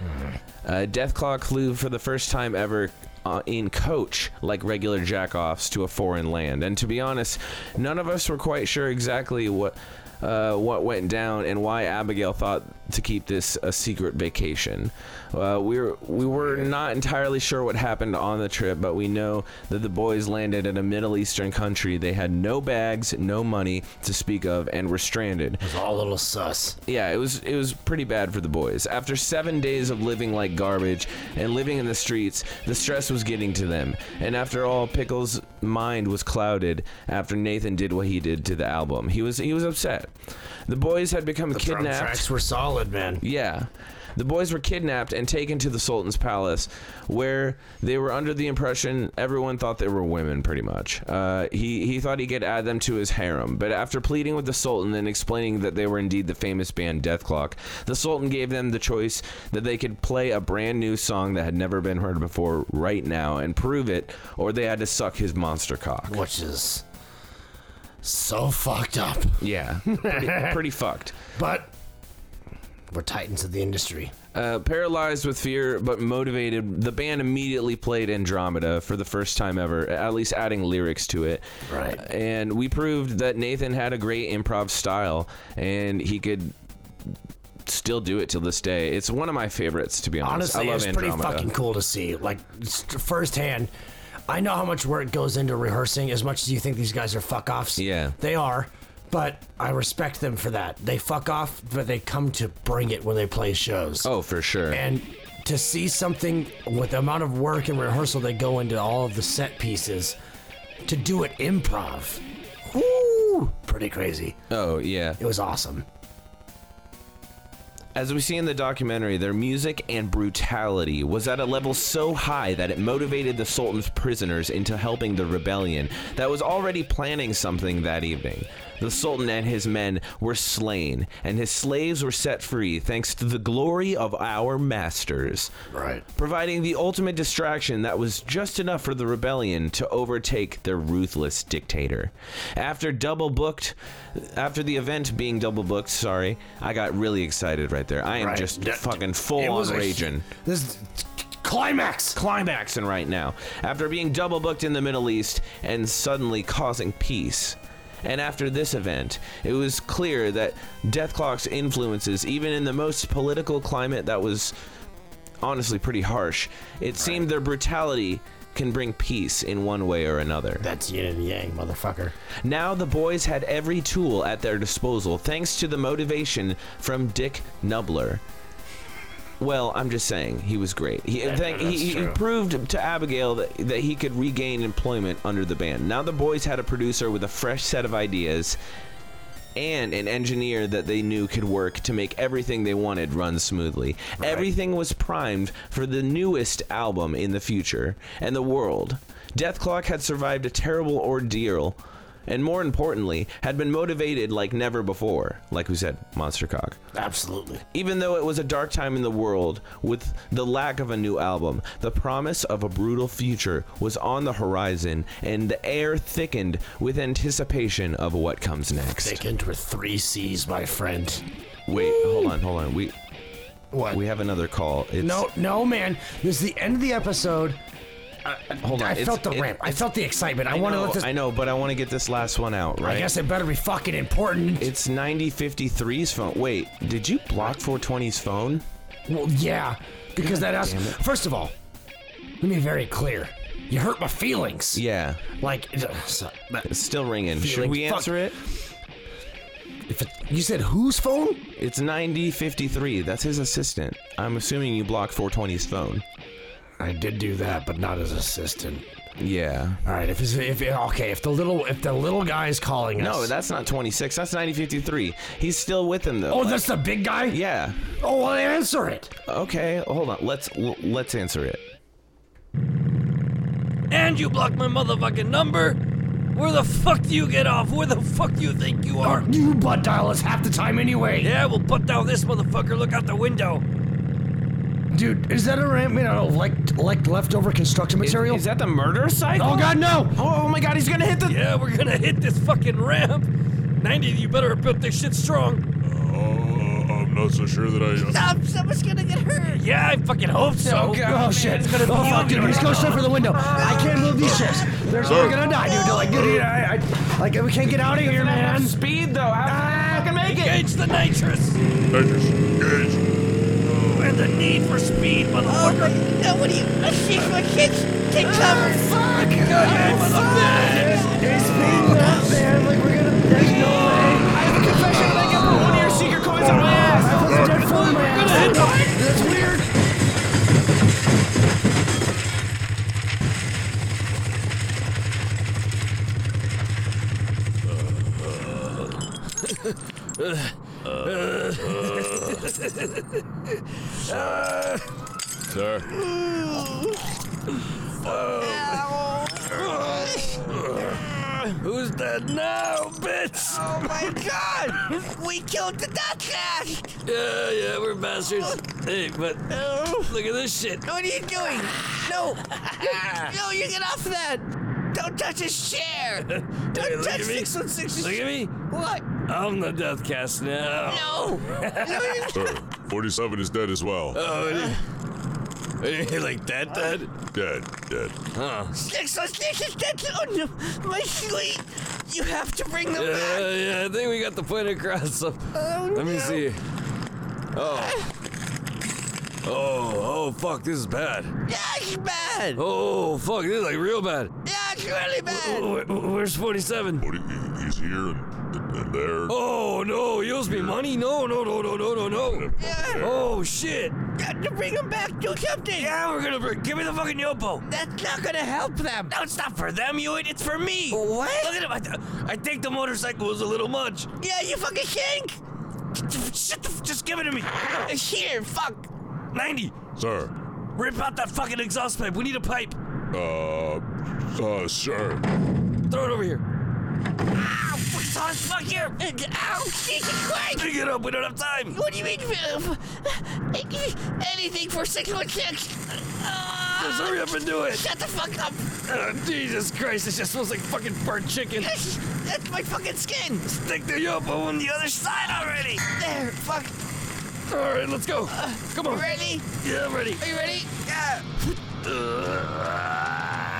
[SPEAKER 2] Uh, Death Clock flew for the first time ever uh, in coach like regular jackoffs to a foreign land. And to be honest, none of us were quite sure exactly what. Uh, what went down and why Abigail thought to keep this a secret vacation. Uh, we were we were not entirely sure what happened on the trip, but we know that the boys landed in a Middle Eastern country. They had no bags, no money to speak of, and were stranded. It
[SPEAKER 3] was all a little sus.
[SPEAKER 2] Yeah, it was it was pretty bad for the boys. After seven days of living like garbage and living in the streets, the stress was getting to them. And after all, Pickles' mind was clouded after Nathan did what he did to the album. He was he was upset. The boys had become
[SPEAKER 3] The drum
[SPEAKER 2] kidnapped.
[SPEAKER 3] tracks were solid, man.
[SPEAKER 2] Yeah. The boys were kidnapped and taken to the Sultan's palace, where they were under the impression everyone thought they were women, pretty much. Uh, he, he thought he could add them to his harem, but after pleading with the Sultan and explaining that they were indeed the famous band Dethklok, the Sultan gave them the choice that they could play a brand new song that had never been heard before right now and prove it, or they had to suck his monster cock.
[SPEAKER 3] Which is so fucked up.
[SPEAKER 2] Yeah, pretty, pretty fucked.
[SPEAKER 3] But we're titans of the industry.
[SPEAKER 2] Uh, paralyzed with fear but motivated, the band immediately played Andromeda for the first time ever, at least adding lyrics to it.
[SPEAKER 3] Right.
[SPEAKER 2] And we proved that Nathan had a great improv style and he could still do it till this day. It's one of my favorites, to be honest.
[SPEAKER 3] Honestly,
[SPEAKER 2] I love
[SPEAKER 3] it's pretty
[SPEAKER 2] Andromeda.
[SPEAKER 3] fucking cool to see. Like firsthand, I know how much work goes into rehearsing. As much as you think these guys are fuck offs,
[SPEAKER 2] Yeah.
[SPEAKER 3] they are. But I respect them for that. They fuck off, but they come to bring it when they play shows.
[SPEAKER 2] Oh, for sure.
[SPEAKER 3] And to see something with the amount of work and rehearsal they go into all of the set pieces, to do it improv, whoo, pretty crazy.
[SPEAKER 2] Oh, yeah.
[SPEAKER 3] It was awesome.
[SPEAKER 2] As we see in the documentary, their music and brutality was at a level so high that it motivated the Sultan's prisoners into helping the rebellion that was already planning something that evening. The Sultan and his men were slain, and his slaves were set free thanks to the glory of our masters.
[SPEAKER 3] Right.
[SPEAKER 2] Providing the ultimate distraction that was just enough for the rebellion to overtake their ruthless dictator. After double booked, after the event being double booked, sorry, I got really excited right there. I am
[SPEAKER 3] Right.
[SPEAKER 2] just
[SPEAKER 3] That-
[SPEAKER 2] fucking full on
[SPEAKER 3] was a-
[SPEAKER 2] raging.
[SPEAKER 3] This climax.
[SPEAKER 2] Climaxing right now. After being double booked in the Middle East and suddenly causing peace. And after this event, it was clear that Dethklok's influences, even in the most political climate that was honestly pretty harsh, it seemed their brutality can bring peace in one way or another.
[SPEAKER 3] That's yin and yang, motherfucker.
[SPEAKER 2] Now the boys had every tool at their disposal thanks to the motivation from Dick Knubbler. Well, I'm just saying he was great. He,
[SPEAKER 3] Yeah,
[SPEAKER 2] he, he proved to Abigail that, that he could regain employment under the band. Now the boys had a producer with a fresh set of ideas and an engineer that they knew could work to make everything they wanted run smoothly. Everything was primed for the newest album in the future and the world. Dethklok had survived a terrible ordeal and more importantly, had been motivated like never before, like we said, Monster Cock.
[SPEAKER 3] Absolutely.
[SPEAKER 2] Even though it was a dark time in the world, with the lack of a new album, the promise of a brutal future was on the horizon, and the air thickened with anticipation of what comes next.
[SPEAKER 3] Thickened with three C's, my friend.
[SPEAKER 2] Wait, hold on, hold on. We
[SPEAKER 3] what?
[SPEAKER 2] We have another call. It's,
[SPEAKER 3] No, no, man. This is the end of the episode. I,
[SPEAKER 2] hold on.
[SPEAKER 3] I
[SPEAKER 2] it's-
[SPEAKER 3] felt the
[SPEAKER 2] it-
[SPEAKER 3] ramp. I felt the excitement. I,
[SPEAKER 2] I
[SPEAKER 3] want to let this.
[SPEAKER 2] I know, but I want to get this last one out, right?
[SPEAKER 3] I guess it better be fucking important.
[SPEAKER 2] It's 9053's phone. Wait, did you block 420's phone?
[SPEAKER 3] Well, yeah, because that has.
[SPEAKER 2] damn it.
[SPEAKER 3] First of all, let me be very clear. You hurt my feelings.
[SPEAKER 2] Yeah.
[SPEAKER 3] Like,
[SPEAKER 2] It's still ringing. Should
[SPEAKER 3] Feelings,
[SPEAKER 2] we
[SPEAKER 3] fuck.
[SPEAKER 2] answer it?
[SPEAKER 3] if it, you said whose phone?
[SPEAKER 2] It's 9053. That's his assistant. I'm assuming you blocked 420's phone.
[SPEAKER 3] I did do that, but not as assistant.
[SPEAKER 2] Yeah.
[SPEAKER 3] All right, if it's, if okay, if the little if the little guy is calling us.
[SPEAKER 2] No, that's not 26. That's 9053. He's still with him though.
[SPEAKER 3] Oh, that's the big guy.
[SPEAKER 2] Yeah.
[SPEAKER 3] Oh, well, answer it.
[SPEAKER 2] Okay, hold on. Let's l- let's answer it.
[SPEAKER 19] And you blocked my motherfucking number? Where the fuck do you get off? Where the fuck do you think you are?
[SPEAKER 3] You butt dial us half the time anyway.
[SPEAKER 19] Yeah, we'll put down this motherfucker. Look out the window.
[SPEAKER 3] Dude, is that a ramp made out of like like leftover construction material?
[SPEAKER 2] Is that the murder site?
[SPEAKER 3] Oh God, no!
[SPEAKER 2] Oh, oh my God, he's gonna hit the.
[SPEAKER 19] Yeah, we're gonna hit this fucking ramp. 90, you better have built this shit strong.
[SPEAKER 20] Oh, I'm not so sure that I.
[SPEAKER 21] Stop! Someone's gonna get hurt!
[SPEAKER 19] Yeah, I fucking hope so.
[SPEAKER 3] Oh, oh shit!
[SPEAKER 19] It's gonna
[SPEAKER 3] oh fuck, dude! He's going straight for the window. I can't move these shits. They're
[SPEAKER 20] Sir.
[SPEAKER 3] we're gonna die, dude. Like, dude, I, I, like, we can't get out of here, man.
[SPEAKER 2] Speed though. How ah, can make it?
[SPEAKER 19] Engage the nitrous
[SPEAKER 20] Nitrous, engage.
[SPEAKER 19] And the need for speed,
[SPEAKER 21] Oh
[SPEAKER 19] motherfucker.
[SPEAKER 21] my! No, what are you? I see my kids. Take oh, cover!
[SPEAKER 3] Fuck!
[SPEAKER 19] Motherfucker.
[SPEAKER 3] It's speeding up, man. Like, we're gonna. There's no way.
[SPEAKER 2] I have a confession that I get for one of your secret coins on my ass.
[SPEAKER 3] I put the dead phone in my ass. That's weird.
[SPEAKER 20] Uh, uh, uh, Sir.
[SPEAKER 19] Who's dead now, bitch?
[SPEAKER 21] Oh my god! We killed the Dethkast!
[SPEAKER 19] Yeah, yeah, we're bastards. Hey, but look at this shit.
[SPEAKER 21] What are you doing? No! no, you get off that! Don't touch his chair! Don't
[SPEAKER 19] Hey, look
[SPEAKER 21] touch
[SPEAKER 19] at me.
[SPEAKER 21] 616
[SPEAKER 19] Look at me.
[SPEAKER 21] What?
[SPEAKER 19] I'm the Dethkast now.
[SPEAKER 21] No! no you-
[SPEAKER 20] Sir, 47 is dead as well.
[SPEAKER 19] Oh, you like that, Dad?
[SPEAKER 20] Dead, dead.
[SPEAKER 19] Huh.
[SPEAKER 21] 616 is dead! Oh no! My sweet! You have to bring them
[SPEAKER 19] Yeah,
[SPEAKER 21] back!
[SPEAKER 19] yeah, I think we got the point across. So
[SPEAKER 21] Oh,
[SPEAKER 19] let me
[SPEAKER 21] no.
[SPEAKER 19] see. Oh. Oh, oh, fuck, this is bad.
[SPEAKER 21] Yeah, it's bad.
[SPEAKER 19] Oh, fuck, this is like real bad.
[SPEAKER 21] Yeah, it's really bad.
[SPEAKER 19] Oh, wh- where's 47?
[SPEAKER 20] He's here and, and there.
[SPEAKER 19] Oh, no, he owes me money? No, no, no, no, no, no, no. Oh, shit.
[SPEAKER 21] Got to bring him back. Do something.
[SPEAKER 19] Yeah, we're gonna bring. Give me the fucking yopo.
[SPEAKER 21] That's not gonna help them.
[SPEAKER 19] No, it's not for them, you idiot. It's for me.
[SPEAKER 21] What?
[SPEAKER 19] Look at him. I, th- I think the motorcycle was a little much.
[SPEAKER 21] Yeah, you fucking stink.
[SPEAKER 19] Shut the, f- just give it to me.
[SPEAKER 21] Here, fuck.
[SPEAKER 19] 90.
[SPEAKER 20] Sir.
[SPEAKER 19] Rip out that fucking exhaust pipe. We need a pipe.
[SPEAKER 20] Uh, uh, sure.
[SPEAKER 19] Throw it over here.
[SPEAKER 21] Ow, fuck, Thomas, fuck you. Ow, Jesus Christ.
[SPEAKER 19] Pick it up. We don't have time.
[SPEAKER 21] What do you mean? uh, Anything for 616.
[SPEAKER 19] Just hurry up and do it.
[SPEAKER 21] Shut the fuck up.
[SPEAKER 19] Uh, Jesus Christ, it just smells like fucking burnt chicken.
[SPEAKER 21] That's my fucking skin.
[SPEAKER 19] Stick the yopo on the other side already.
[SPEAKER 21] There, fuck.
[SPEAKER 19] All right, let's go. Come on.
[SPEAKER 21] Ready?
[SPEAKER 19] Yeah, I'm ready.
[SPEAKER 21] Are you ready? Yeah.
[SPEAKER 19] Uh,